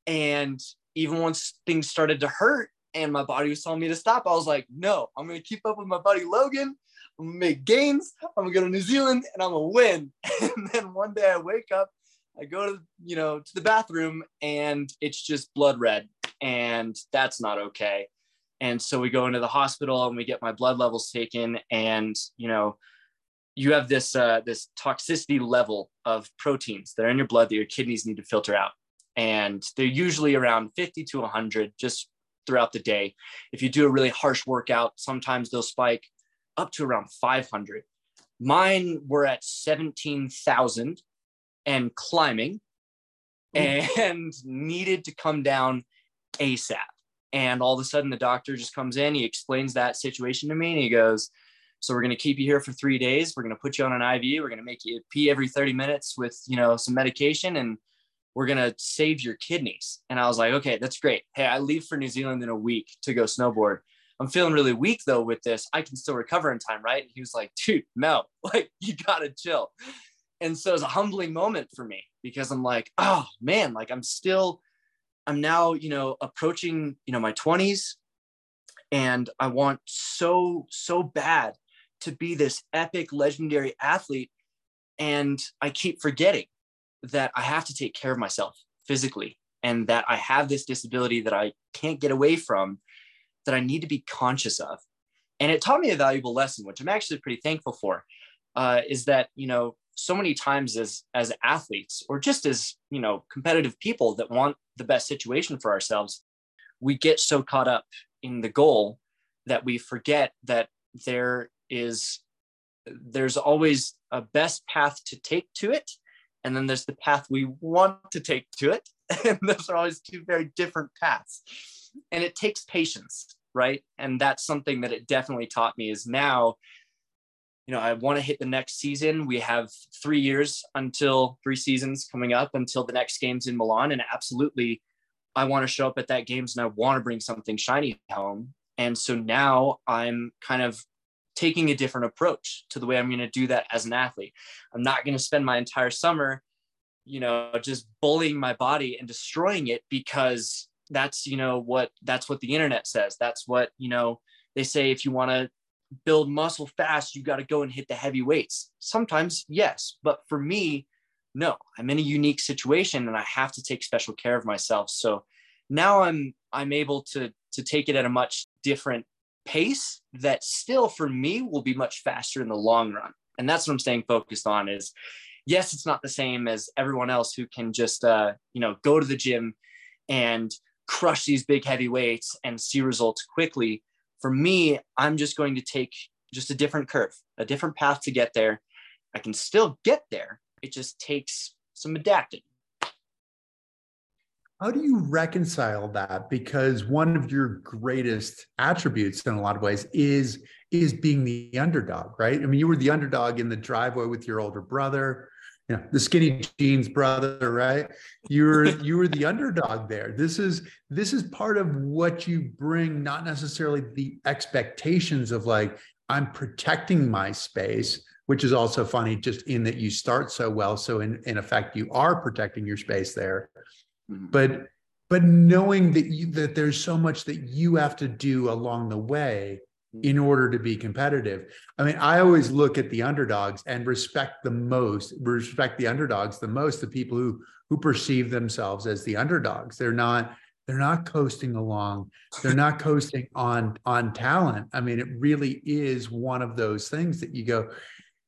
And even once things started to hurt and my body was telling me to stop, I was like, no, I'm gonna keep up with my buddy Logan. I'm gonna make gains. I'm gonna go to New Zealand and I'm gonna win. [laughs] And then one day I wake up I go to, you know, to the bathroom and it's just blood red and that's not okay. And so we go into the hospital and we get my blood levels taken and, you know, you have this uh, this toxicity level of proteins that are in your blood that your kidneys need to filter out. And they're usually around 50 to 100 just throughout the day. If you do a really harsh workout, sometimes they'll spike up to around 500. Mine were at 17,000 and climbing and [laughs] needed to come down ASAP. And all of a sudden, the doctor just comes in, he explains that situation to me, and he goes, So we're going to keep you here for three days. We're going to put you on an IV. We're going to make you pee every 30 minutes with, you know, some medication and we're going to save your kidneys. And I was like, okay, that's great. Hey, I leave for New Zealand in a week to go snowboard. I'm feeling really weak though with this. I can still recover in time, right? And he was like, dude, no, [laughs] like you gotta chill. And so it's a humbling moment for me because I'm like, oh man, like I'm still, I'm now, you know, approaching, you know, my 20s. And I want so, so bad to be this epic, legendary athlete. And I keep forgetting that I have to take care of myself physically and that I have this disability that I can't get away from that I need to be conscious of. And it taught me a valuable lesson, which I'm actually pretty thankful for, uh, is that, you know, so many times as as athletes or just as you know competitive people that want the best situation for ourselves we get so caught up in the goal that we forget that there is there's always a best path to take to it and then there's the path we want to take to it [laughs] and those are always two very different paths. And it takes patience right? And that's something that it definitely taught me is now you know i want to hit the next season. We have three years until three seasons coming up until the next games in milan and absolutely i want to show up at that games and i want to bring something shiny home. And so now i'm kind of taking a different approach to the way i'm going to do that as an athlete. I'm not going to spend my entire summer you know just bullying my body and destroying it because that's you know what that's what the internet says. That's what you know they say if you want to build muscle fast you got to go and hit the heavy weights sometimes yes but for me no i'm in a unique situation and i have to take special care of myself so now i'm i'm able to to take it at a much different pace that still for me will be much faster in the long run and that's what i'm staying focused on is yes it's not the same as everyone else who can just uh, you know go to the gym and crush these big heavy weights and see results quickly. For me, I'm just going to take just a different curve, a different path to get there. I can still get there. It just takes some adapting. How do you reconcile that? Because one of your greatest attributes in a lot of ways is is being the underdog, right? I mean, you were the underdog in the driveway with your older brother you know, the skinny jeans brother, right? You're you were the underdog there. This is this is part of what you bring, not necessarily the expectations of like, I'm protecting my space, which is also funny, just in that you start so well. So in, in effect, you are protecting your space there. Mm-hmm. But but knowing that you that there's so much that you have to do along the way in mm-hmm. order to be competitive. I mean, I always look at the underdogs and respect the most, respect the underdogs the most, the people who who perceive themselves as the underdogs. They're not they're not coasting along. They're not [laughs] coasting on on talent. I mean, it really is one of those things that you go,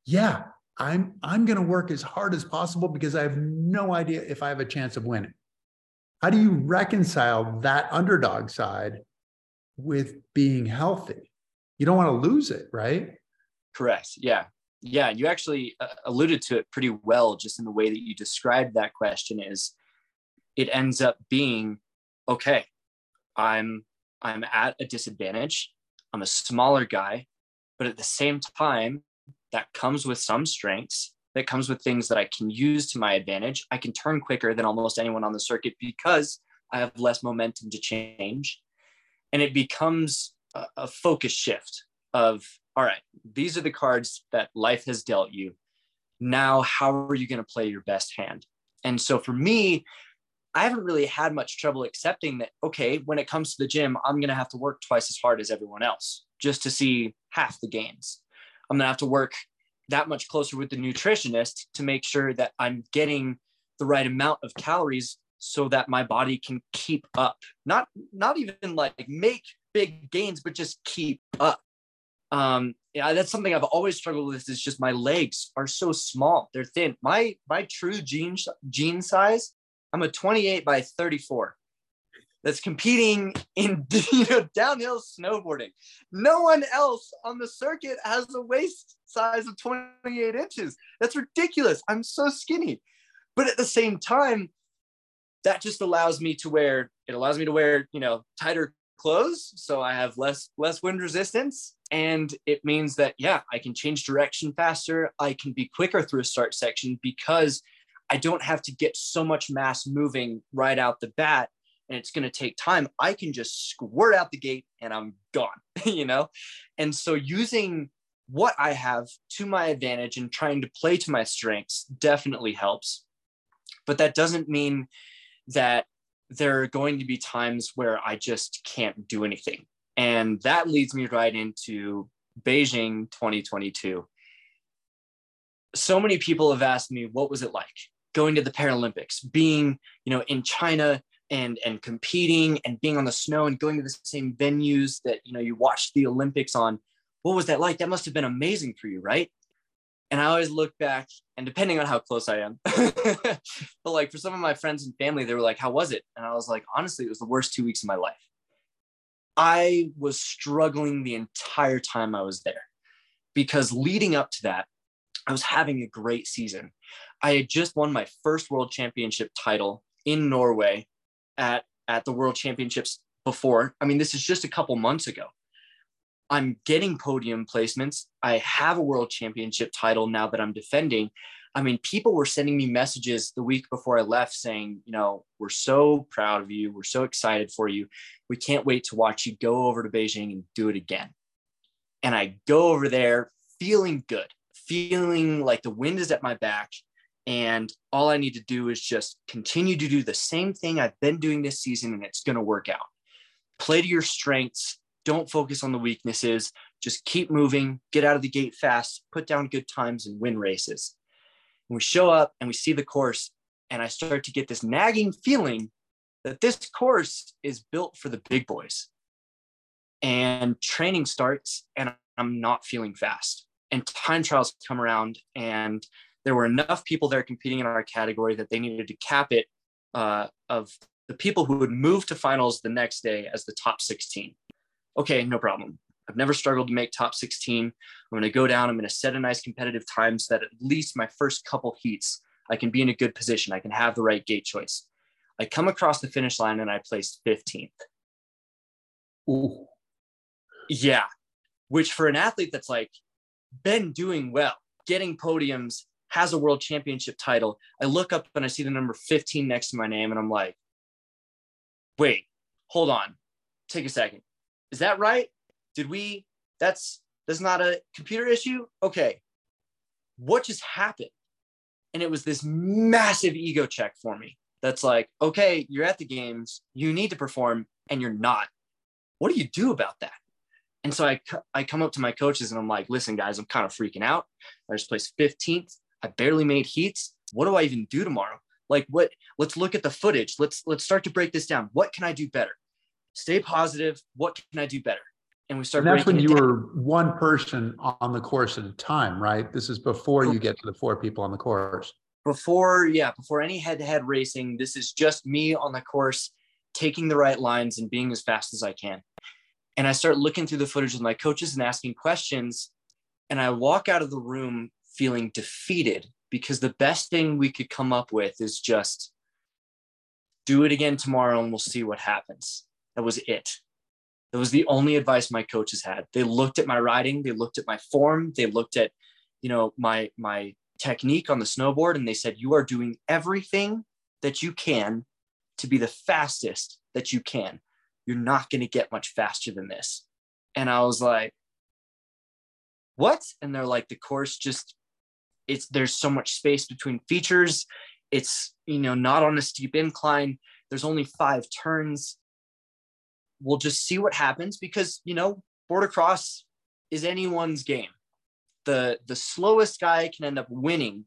yeah, I'm I'm going to work as hard as possible because I have no idea if I have a chance of winning. How do you reconcile that underdog side with being healthy? You don't want to lose it, right? Correct. Yeah. Yeah. You actually uh, alluded to it pretty well just in the way that you described that question is it ends up being okay, I'm I'm at a disadvantage. I'm a smaller guy, but at the same time, that comes with some strengths. That comes with things that I can use to my advantage. I can turn quicker than almost anyone on the circuit because I have less momentum to change. And it becomes a, focus shift of all right these are the cards that life has dealt you. Now how are you going to play your best hand? And so for me i haven't really had much trouble accepting that okay when it comes to the gym i'm going to have to work twice as hard as everyone else just to see half the gains. I'm going to have to work that much closer with the nutritionist to make sure that i'm getting the right amount of calories so that my body can keep up. Not not even like make big gains, but just keep up. Um, yeah, that's something I've always struggled with. Is just my legs are so small; they're thin. My my true jean jean size, I'm a 28 by 34. That's competing in [laughs] you know downhill snowboarding. No one else on the circuit has a waist size of 28 inches. That's ridiculous. I'm so skinny, but at the same time, that just allows me to wear. It allows me to wear you know tighter clothes, so I have less less wind resistance, and it means that yeah, I can change direction faster. I can be quicker through a start section because I don't have to get so much mass moving right out the bat and it's going to take time. I can just squirt out the gate and I'm gone, [laughs] you know? And so using what I have to my advantage and trying to play to my strengths definitely helps. But that doesn't mean that there are going to be times where I just can't do anything. And that leads me right into Beijing 2022. So many people have asked me, what was it like going to the Paralympics, being, you know, in China and and competing and being on the snow and going to the same venues that, you know, you watched the Olympics on. What was that like? That must have been amazing for you, right? And I always look back, and depending on how close I am, [laughs] but like for some of my friends and family, they were like, How was it? And I was like, Honestly, it was the worst two weeks of my life. I was struggling the entire time I was there because leading up to that, I was having a great season. I had just won my first world championship title in Norway at, at the world championships before. I mean, this is just a couple months ago. I'm getting podium placements. I have a world championship title now that I'm defending. I mean, people were sending me messages the week before I left saying, you know, we're so proud of you. We're so excited for you. We can't wait to watch you go over to Beijing and do it again. And I go over there feeling good, feeling like the wind is at my back. And all I need to do is just continue to do the same thing I've been doing this season, and it's going to work out. Play to your strengths, don't focus on the weaknesses. Just keep moving, get out of the gate fast, put down good times, and win races. And we show up and we see the course, and I start to get this nagging feeling that this course is built for the big boys. And training starts, and I'm not feeling fast. And time trials come around, and there were enough people there competing in our category that they needed to cap it uh, of the people who would move to finals the next day as the top 16 okay, no problem. I've never struggled to make top 16. I'm going to go down. I'm going to set a nice competitive time so that at least my first couple heats, I can be in a good position. I can have the right gate choice. I come across the finish line and I placed 15th. Ooh. Yeah. Which for an athlete that's like been doing well, getting podiums, has a world championship title, I look up and I see the number 15 next to my name and I'm like, wait, hold on. Take a second is that right? Did we, that's, that's not a computer issue? Okay. What just happened? And it was this massive ego check for me. That's like, okay, you're at the games, you need to perform, and you're not. What do you do about that? And so I, I come up to my coaches and I'm like, listen, guys, I'm kind of freaking out. I just placed 15th. I barely made heats. What do I even do tomorrow? Like what, let's look at the footage. Let's, let's start to break this down. What can I do better? Stay positive. What can I do better? And we start. And that's when you down. were one person on the course at a time, right? This is before you get to the four people on the course. Before, yeah, before any head-to-head racing, this is just me on the course, taking the right lines and being as fast as I can. And I start looking through the footage with my coaches and asking questions. And I walk out of the room feeling defeated because the best thing we could come up with is just do it again tomorrow and we'll see what happens. That was it. That was the only advice my coaches had. They looked at my riding, they looked at my form, they looked at, you know, my my technique on the snowboard, and they said, "You are doing everything that you can to be the fastest that you can. You're not going to get much faster than this." And I was like, "What?" And they're like, "The course just it's there's so much space between features. It's you know not on a steep incline. There's only five turns we'll just see what happens because you know boarder cross is anyone's game. The the slowest guy can end up winning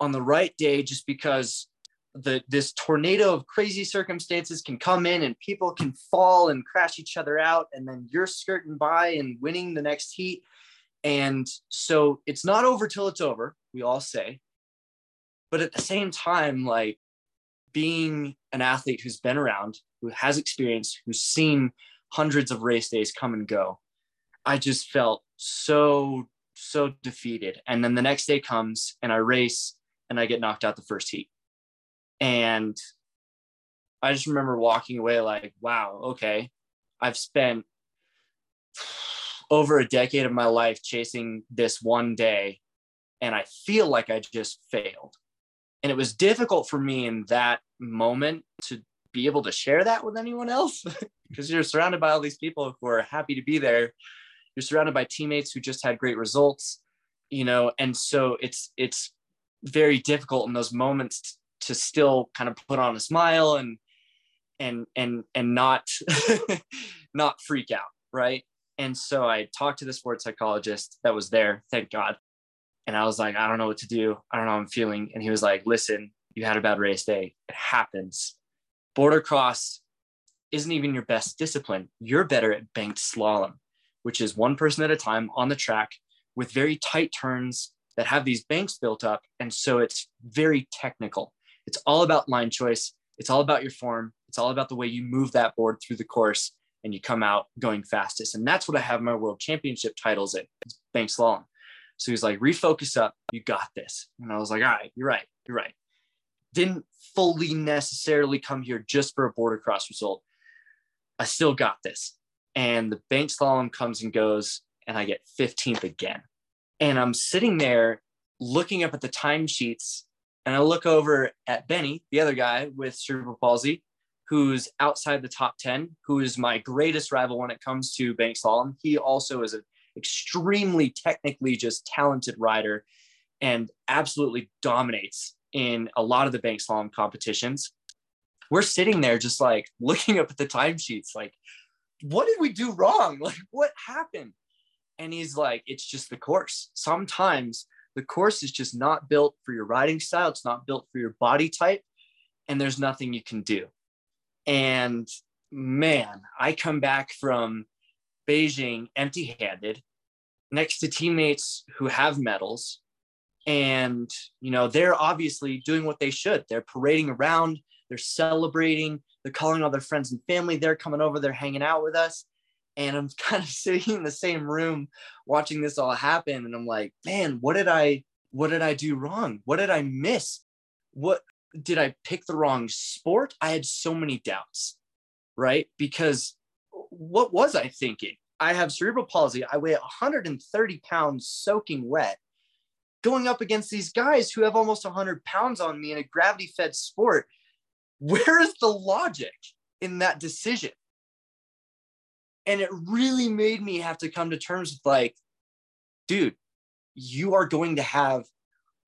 on the right day just because the this tornado of crazy circumstances can come in and people can fall and crash each other out and then you're skirting by and winning the next heat. And so it's not over till it's over we all say. But at the same time like being an athlete who's been around, who has experience, who's seen hundreds of race days come and go, I just felt so, so defeated. And then the next day comes and I race and I get knocked out the first heat. And I just remember walking away like, wow, okay, I've spent over a decade of my life chasing this one day, and I feel like I just failed. And it was difficult for me in that moment to be able to share that with anyone else? [laughs] Because you're surrounded by all these people who are happy to be there. You're surrounded by teammates who just had great results, you know, and so it's it's very difficult in those moments to still kind of put on a smile and and and and not [laughs] not freak out right? And so i talked to the sports psychologist that was there thank god. And i was like i don't know what to do. I don't know how i'm feeling. And he was like listen you had a bad race day. It happens boarder cross isn't even your best discipline you're better at banked slalom which is one person at a time on the track with very tight turns that have these banks built up and so it's very technical it's all about line choice it's all about your form it's all about the way you move that board through the course and you come out going fastest. And that's what I have my world championship titles in. It's bank slalom. So he's like, refocus up. You got this. And I was like, all right, you're right. You're right. Didn't fully necessarily come here just for a boarder cross result. I still got this. And the bank slalom comes and goes, and I get 15th again. And I'm sitting there looking up at the timesheets, and I look over at Benny, the other guy with cerebral palsy, who's outside the top 10, who is my greatest rival when it comes to bank slalom. He also is an extremely technically just talented rider and absolutely dominates in a lot of the bank slalom competitions. We're sitting there just like [laughs] looking up at the timesheets, like, what did we do wrong? [laughs] Like, what happened? And he's like, it's just the course. Sometimes the course is just not built for your riding style, it's not built for your body type, and there's nothing you can do. And man, I come back from Beijing empty handed next to teammates who have medals. And, you know, they're obviously doing what they should. They're parading around, they're celebrating, they're calling all their friends and family. They're coming over, they're hanging out with us. And I'm [laughs] kind of sitting in the same room watching this all happen. And I'm like, man, what did I, what did I do wrong? What did I miss? What, did I pick the wrong sport? I had so many doubts, right? Because what was I thinking? I have cerebral palsy. I weigh 130 pounds soaking wet, going up against these guys who have almost 100 pounds on me in a gravity fed sport. [laughs] Where is the logic in that decision? And it really made me have to come to terms with like, dude, you are going to have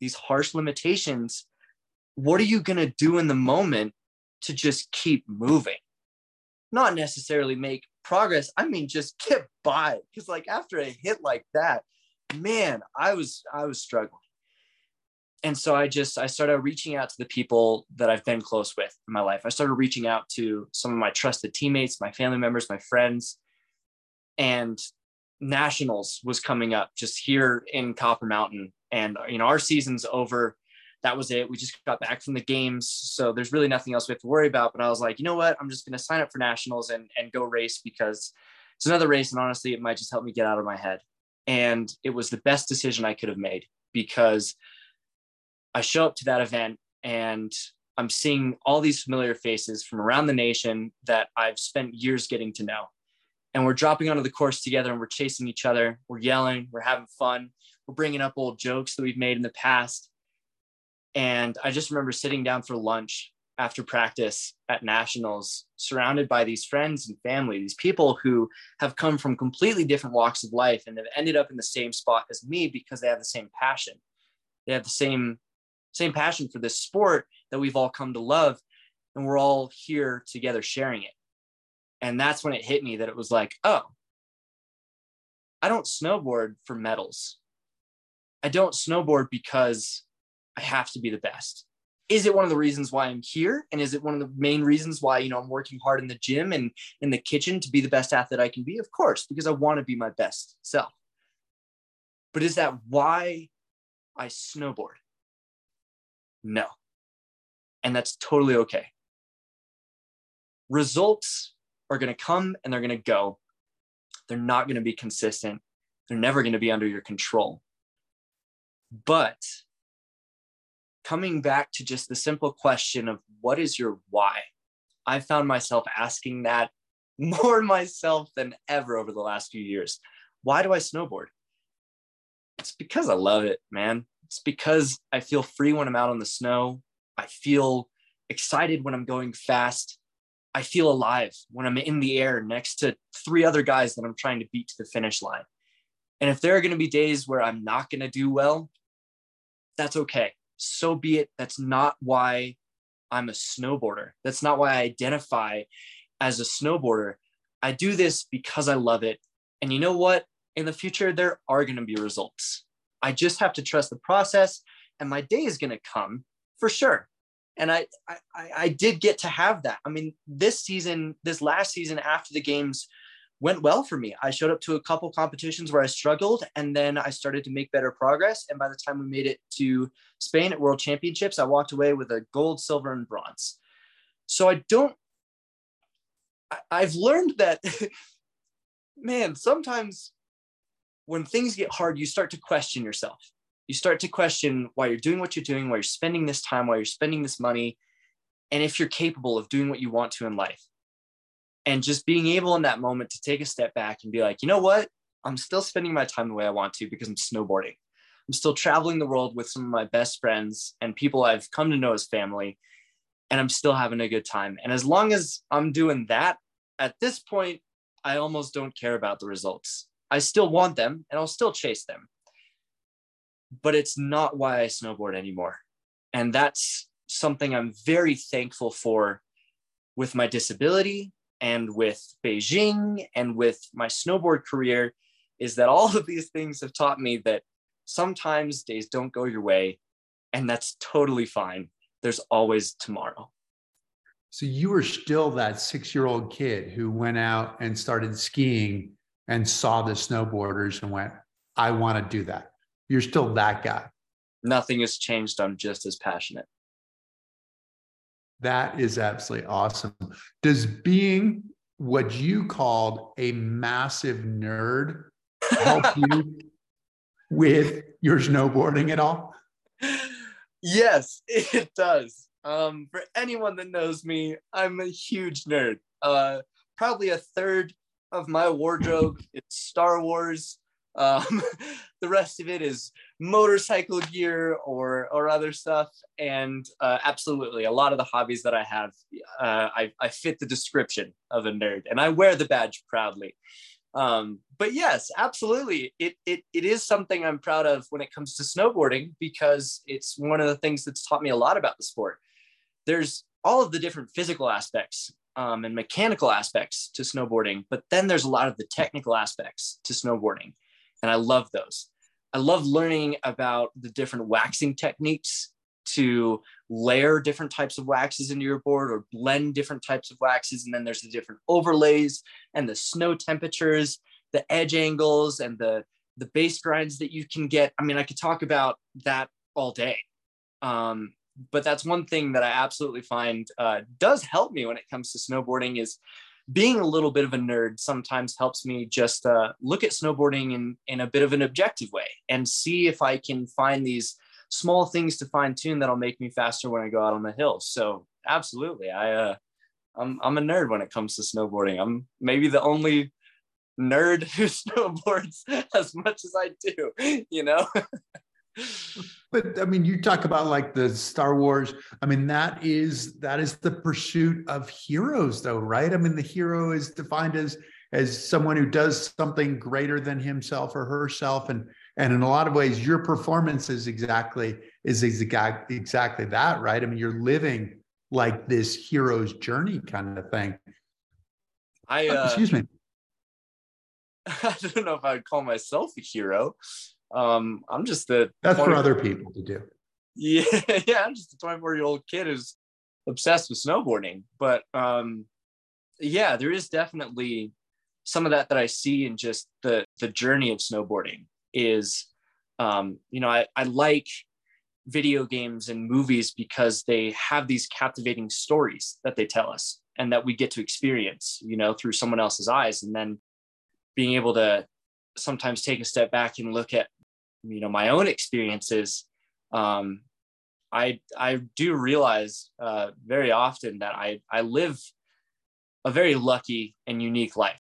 these harsh limitations what are you going to do in the moment to just keep moving? Not necessarily make progress. I mean, just get by. Because like after a hit like that, man, I was I was struggling. And so I just I started reaching out to the people that I've been close with in my life. I started reaching out to some of my trusted teammates, my family members, my friends. And nationals was coming up just here in Copper Mountain. And you know, our season's over that was it. We just got back from the games. So there's really nothing else we have to worry about. But I was like, you know what? I'm just going to sign up for nationals and, and go race because it's another race. And honestly, it might just help me get out of my head. And it was the best decision I could have made because I show up to that event and I'm seeing all these familiar faces from around the nation that I've spent years getting to know. And we're dropping onto the course together and we're chasing each other. We're yelling, we're having fun, we're bringing up old jokes that we've made in the past and I just remember sitting down for lunch after practice at nationals, surrounded by these friends and family, these people who have come from completely different walks of life and have ended up in the same spot as me because they have the same passion. They have the same same passion for this sport that we've all come to love and we're all here together sharing it. And that's when it hit me that it was like, oh, I don't snowboard for medals. I don't snowboard because I have to be the best. Is it one of the reasons why I'm here? And is it one of the main reasons why, you know, I'm working hard in the gym and in the kitchen to be the best athlete I can be? Of course, because I want to be my best self. But is that why I snowboard? No. And that's totally okay. Results are going to come and they're going to go. They're not going to be consistent. They're never going to be under your control. But coming back to just the simple question of what is your why? I found myself asking that [laughs] more myself than ever over the last few years. Why do I snowboard? It's because I love it, man. It's because I feel free when I'm out on the snow. I feel excited when I'm going fast. I feel alive when I'm in the air next to three other guys that I'm trying to beat to the finish line. And if there are going to be days where I'm not going to do well, that's okay. So be it. That's not why I'm a snowboarder. That's not why I identify as a snowboarder. I do this because I love it. And you know what? In the future, there are going to be results. I just have to trust the process, and my day is going to come for sure and I, I I did get to have that. I mean, this season, this last season after the games went well for me. I showed up to a couple competitions where I struggled, and then I started to make better progress. And by the time we made it to Spain at World Championships, I walked away with a gold, silver, and bronze. So I don't. I've learned that, [laughs] man. Sometimes when things get hard, you start to question yourself you start to question why you're doing what you're doing, why you're spending this time, why you're spending this money, and if you're capable of doing what you want to in life. And just being able in that moment to take a step back and be like, you know what? I'm still spending my time the way I want to because I'm snowboarding. I'm still traveling the world with some of my best friends and people I've come to know as family, and I'm still having a good time. And as long as I'm doing that, at this point, I almost don't care about the results. I still want them and I'll still chase them but it's not why I snowboard anymore. And that's something I'm very thankful for with my disability and with Beijing and with my snowboard career is that all of these things have taught me that sometimes days don't go your way and that's totally fine. There's always tomorrow. So you were still that 6-year-old kid who went out and started skiing and saw the snowboarders and went, I want to do that you're still that guy. Nothing has changed. I'm just as passionate. That is absolutely awesome. Does being what you called a massive nerd help [laughs] you with your snowboarding at all? Yes, it does. Um, for anyone that knows me, I'm a huge nerd. Uh, probably a third of my wardrobe is Star Wars. Um, [laughs] the rest of it is motorcycle gear or or other stuff. And uh, absolutely, a lot of the hobbies that I have, uh, I, I fit the description of a nerd, and I wear the badge proudly. Um, but yes, absolutely, it, it it is something I'm proud of when it comes to snowboarding because it's one of the things that's taught me a lot about the sport. There's all of the different physical aspects um, and mechanical aspects to snowboarding, but then there's a lot of the technical aspects to snowboarding and I love those. I love learning about the different waxing techniques to layer different types of waxes into your board or blend different types of waxes. And then there's the different overlays and the snow temperatures, the edge angles, and the the base grinds that you can get. I mean, I could talk about that all day. Um, but that's one thing that I absolutely find uh, does help me when it comes to snowboarding is being a little bit of a nerd sometimes helps me just uh, look at snowboarding in, in a bit of an objective way and see if I can find these small things to fine tune that'll make me faster when I go out on the hills. So absolutely, I uh, I'm I'm a nerd when it comes to snowboarding. I'm maybe the only nerd [laughs] who snowboards [laughs] as much as I do. You know. [laughs] but I mean, you talk about like the Star Wars. I mean, that is that is the pursuit of heroes, though, right? I mean, the hero is defined as as someone who does something greater than himself or herself, and and in a lot of ways, your performance is exactly is exactly exactly that, right? I mean, you're living like this hero's journey kind of thing. I uh, excuse me. [laughs] I don't know if I'd call myself a hero. Um, I'm just a that's 20- for other people to do. Yeah, [laughs] yeah, I'm just a 24 year old kid who's obsessed with snowboarding. But um, yeah, there is definitely some of that that I see in just the the journey of snowboarding. Is um, you know, I, I like video games and movies because they have these captivating stories that they tell us and that we get to experience, you know, through someone else's eyes. And then being able to sometimes take a step back and look at you know my own experiences um, i i do realize uh, very often that i i live a very lucky and unique life.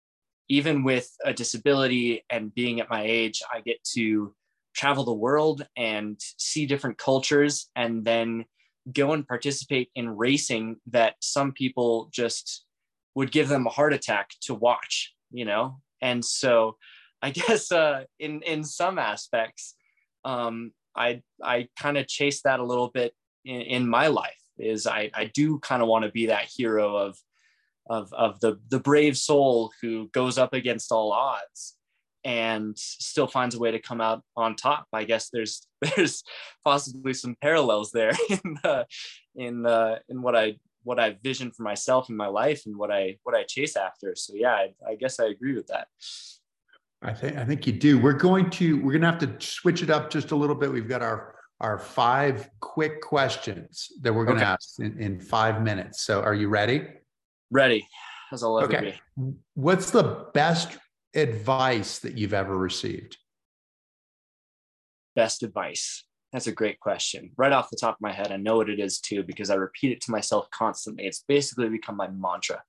Even with a disability and being at my age, I get to travel the world and see different cultures and then go and participate in racing that some people just would give them a heart attack to watch, you know? And so [laughs] I guess uh, in, in some aspects, um, I, I kind of chase that a little bit in, in my life is I, I do kind of want to be that hero of, of, of the, the brave soul who goes up against all odds and still finds a way to come out on top. I guess there's [laughs] there's possibly some parallels there [laughs] in uh, in uh, in what I what I vision for myself in my life and what I what I chase after. So yeah, I, I guess I agree with that. I think I think you do. We're going to we're going to have to switch it up just a little bit. We've got our our five quick questions that we're going okay. to ask in, in five minutes. So are you ready? Ready, as I'll ever okay. be. What's the best advice that you've ever received? Best advice. That's a great question. Right off the top of my head, I know what it is too, because I repeat it to myself constantly. It's basically become my mantra.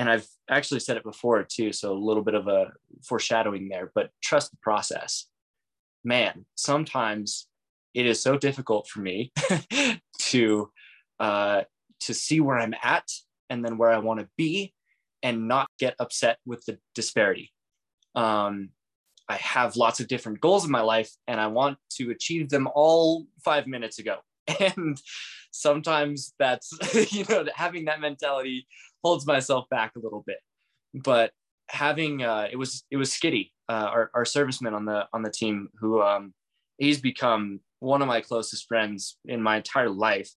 And I've actually said it before too. So a little bit of a foreshadowing there, but trust the process. Man, sometimes it is so difficult for me [laughs] to uh, to see where I'm at and then where I want to be and not get upset with the disparity. Um, I have lots of different goals in my life and I want to achieve them all five minutes ago. [laughs] And sometimes that's, [laughs] you know, having that mentality holds myself back a little bit. But having, uh, it was, it was Skitty, uh, our, our serviceman on the, on the team who, um, he's become one of my closest friends in my entire life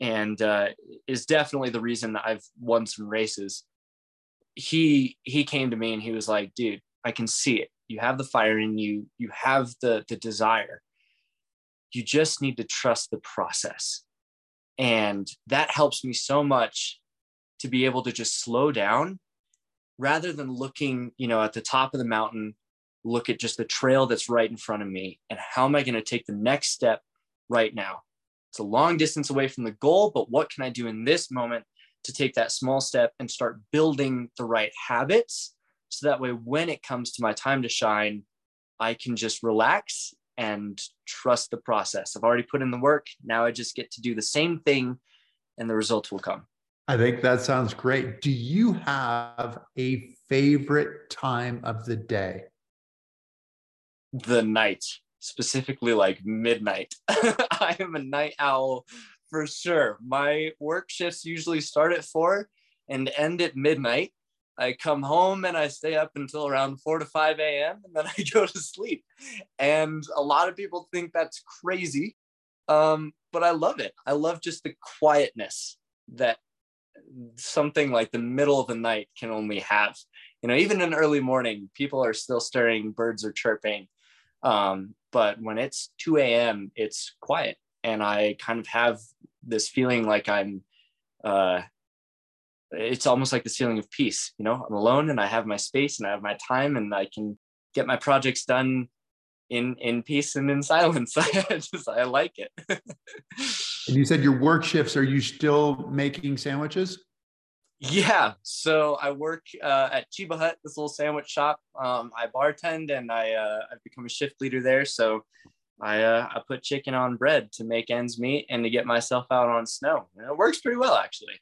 and uh, is definitely the reason that I've won some races he he came to me and he was like, dude, I can see it. You have the fire in you, you have the the desire. You just need to trust the process. And that helps me so much to be able to just slow down rather than looking, you know, at the top of the mountain, look at just the trail that's right in front of me. And how am I going to take the next step right now? It's a long distance away from the goal, but what can I do in this moment to take that small step and start building the right habits? So that way when it comes to my time to shine i can just relax and trust the process. I've already put in the work. Now i just get to do the same thing and the results will come i think that sounds great do you have a favorite time of the day the night specifically like midnight [laughs] i am a night owl for sure. My work shifts usually start at four and end at midnight. I come home and I stay up until around 4 to 5 a.m. and then [laughs] I go to sleep. And a lot of people think that's crazy, um, but I love it. I love just the quietness that something like the middle of the night can only have. You know, even in early morning, people are still stirring, birds are chirping. Um, but when it's 2 a.m., it's quiet and I kind of have this feeling like I'm uh it's almost like this feeling of peace, you know, I'm alone and I have my space and I have my time and I can get my projects done in in peace and in [laughs] silence. [laughs] I just I like it. [laughs] and you said your work shifts, are you still making sandwiches? Yeah, so I work uh, at Cheba Hut, this little sandwich shop. Um, I bartend and I uh, I've become a shift leader there. So I uh, I put chicken on bread to make ends meet and to get myself out on snow. And it works pretty well, actually.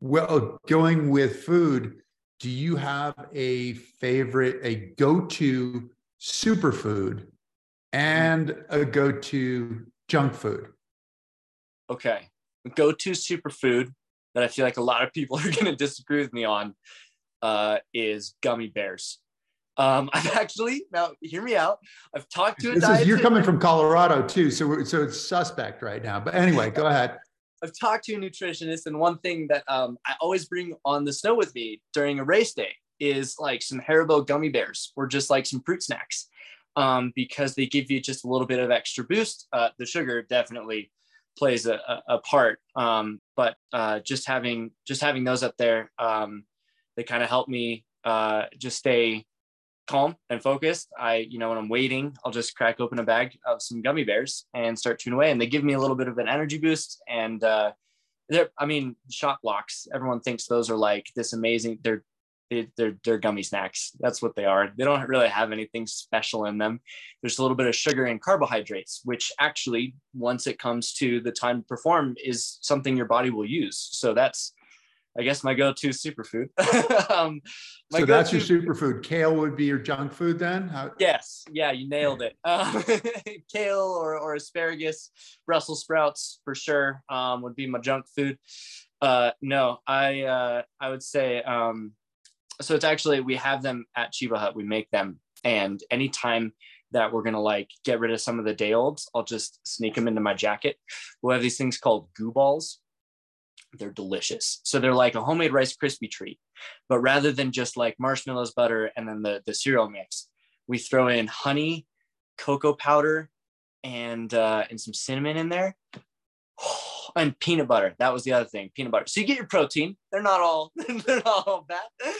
Well, going with food, do you have a favorite, a go-to superfood and a go-to junk food? Okay, go-to superfood that I feel like a lot of people [laughs] are going to disagree with me on uh, is gummy bears. Um, [laughs] I've actually now hear me out. I've talked to a this is, you're coming from Colorado too, so so it's suspect right now. But anyway, go [laughs] ahead. I've talked to a nutritionist, and one thing that um, I always bring on the snow with me during a race day is like some Haribo gummy bears or just like some fruit snacks um, because they give you just a little bit of extra boost. Uh, the sugar definitely plays a, a, part, um, but uh, just having just having those up there, um, they kind of help me uh, just stay calm and focused, I, you know, when I'm waiting, I'll just crack open a bag of some gummy bears and start chewing away. And they give me a little bit of an energy boost and uh, they're, I mean, Shot Bloks. Everyone thinks those are like this amazing. They're they're they're gummy snacks. That's what they are. They don't really have anything special in them. There's a little bit of sugar and carbohydrates, which actually, once it comes to the time to perform, is something your body will use. So that's I guess my go-to superfood. [laughs] um, so that's your superfood. Kale would be your junk food then? How- yes. Yeah, you nailed it. Um, [laughs] kale or, or asparagus, Brussels sprouts for sure um, would be my junk food. Uh, no, I uh, I would say um, so. It's actually we have them at Cheba Hut. We make them, and anytime that we're gonna like get rid of some of the day olds, I'll just sneak them into my jacket. We have these things called goo balls, they're delicious. So they're like a homemade Rice Krispie treat, but rather than just like marshmallows, butter, and then the, the cereal mix, we throw in honey, cocoa powder, and uh, and some cinnamon in there, and peanut butter. That was the other thing, peanut butter. So you get your protein. They're not all [laughs] they're not all bad,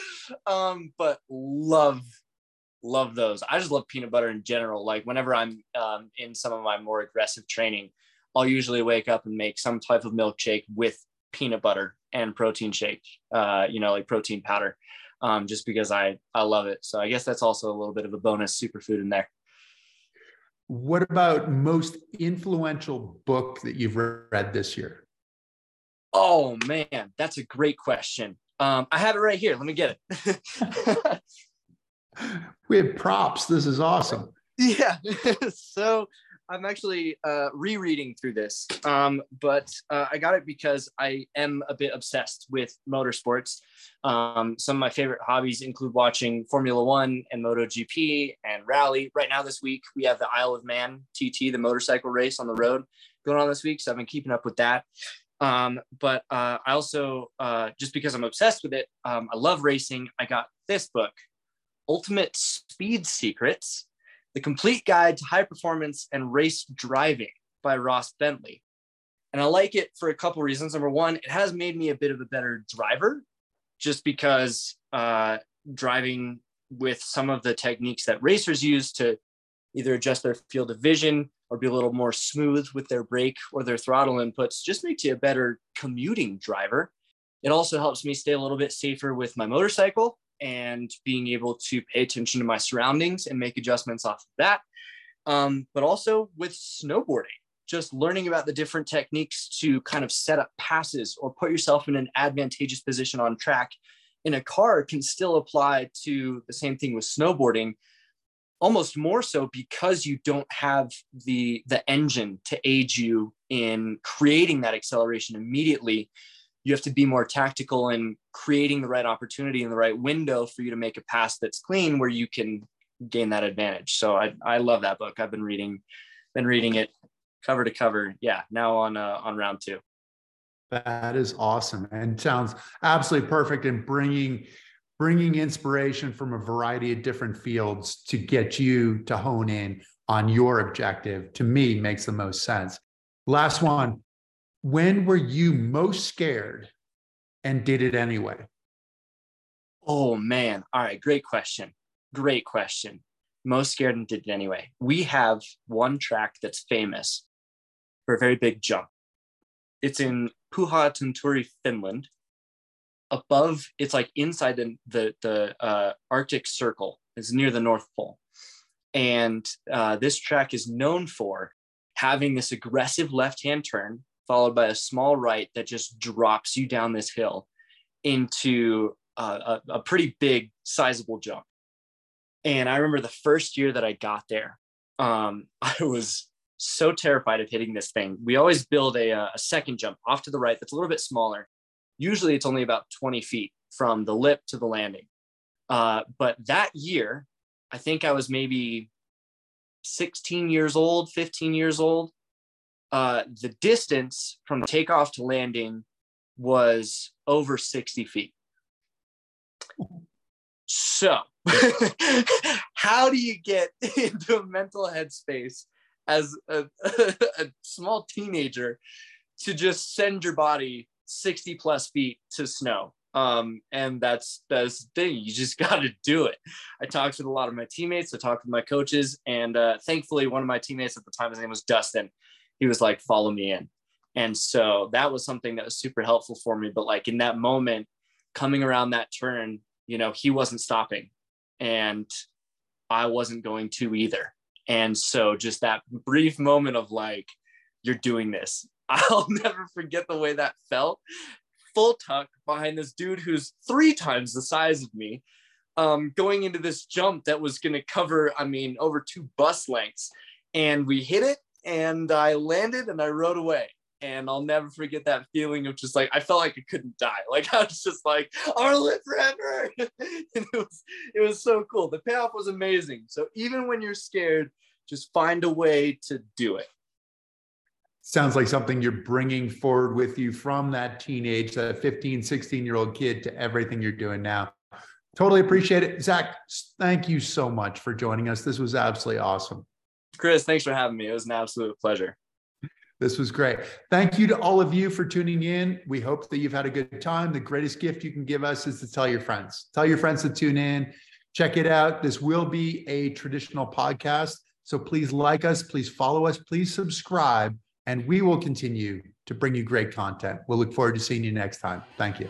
um, but love love those. I just love peanut butter in general. Like whenever I'm um, in some of my more aggressive training, I'll usually wake up and make some type of milkshake with peanut butter and protein shake, uh, you know, like protein powder, um, just because I, I love it. So I guess that's also a little bit of a bonus superfood in there. What about most influential book that you've read this year? Oh man, that's a great question. Um, I have it right here. Let me get it. [laughs] we have props. This is awesome. [laughs] Yeah. [laughs] so I'm actually uh, rereading through this, um, but uh, I got it because I am a bit obsessed with motorsports. Um, some of my favorite hobbies include watching Formula One and MotoGP and rally. Right now, this week, we have the Isle of Man TT, the motorcycle race on the road going on this week. So I've been keeping up with that. Um, but uh, I also, uh, just because I'm obsessed with it, um, I love racing. I got this book, Ultimate Speed Secrets the Complete Guide to High Performance and Race Driving by Ross Bentley. And I like it for a couple reasons. Number one, it has made me a bit of a better driver just because uh, driving with some of the techniques that racers use to either adjust their field of vision or be a little more smooth with their brake or their throttle inputs just makes you a better commuting driver. It also helps me stay a little bit safer with my motorcycle and being able to pay attention to my surroundings and make adjustments off of that. Um, but also with snowboarding, just learning about the different techniques to kind of set up passes or put yourself in an advantageous position on track in a car can still apply to the same thing with snowboarding almost more so because you don't have the the engine to aid you in creating that acceleration immediately you have to be more tactical in creating the right opportunity in the right window for you to make a pass that's clean where you can gain that advantage. So I, I love that book. I've been reading, been reading it cover to cover. Yeah. Now on, uh, on round two. That is awesome. And sounds absolutely perfect in bringing, bringing inspiration from a variety of different fields to get you to hone in on your objective to me makes the most sense. Last one, when were you most scared and did it anyway? Oh man. All right. Great question. Great question. Most scared and did it anyway. We have one track that's famous for a very big jump. It's in Pyhä Tunturi, Finland. Above, it's like inside the the, the uh, Arctic Circle. It's near the North Pole, and uh, this track is known for having this aggressive left-hand turn followed by a small right that just drops you down this hill into a, a, pretty big, sizable jump. And I remember the first year that I got there, um, [laughs] I was so terrified of hitting this thing. We always build a, a second jump off to the right that's a little bit smaller. Usually it's only about 20 feet from the lip to the landing. Uh, but that year, I think I was maybe 16 years old, 15 years old uh, the distance from takeoff to landing was over 60 feet. So, [laughs] how do you get [laughs] into a mental headspace as a, [laughs] a, small teenager to just send your body 60 plus feet to snow? Um, and that's that's the thing. You just got to do it. I talked with a lot of my teammates. I talked with my coaches, and uh, thankfully, one of my teammates at the time, his name was Dustin he was like, follow me in. And so that was something that was super helpful for me. But like in that moment, coming around that turn, you know, he wasn't stopping and I wasn't going to either. And so just that brief moment of like, you're doing this. [laughs] I'll never forget the way that felt. Full tuck behind this dude who's three times the size of me, um, going into this jump that was going to cover, I mean, over two bus lengths. And we hit it, and I landed and I rode away and I'll never forget that feeling of just like I felt like I couldn't die. [laughs] Like I was just like, I want to live forever. [laughs] and it was it was so cool. The payoff was amazing. So even when you're scared, just find a way to do it. Sounds like something you're bringing forward with you from that teenage, that 15, 16 year old kid to everything you're doing now. Totally appreciate it. Zach, thank you so much for joining us. This was absolutely awesome. Chris, thanks for having me. It was an absolute pleasure. This was great. Thank you to all of you for tuning in. We hope that you've had a good time. The greatest gift you can give us is to tell your friends. Tell your friends to tune in. Check it out. This will be a traditional podcast. So please like us, please follow us, please subscribe, and we will continue to bring you great content. We'll look forward to seeing you next time. Thank you.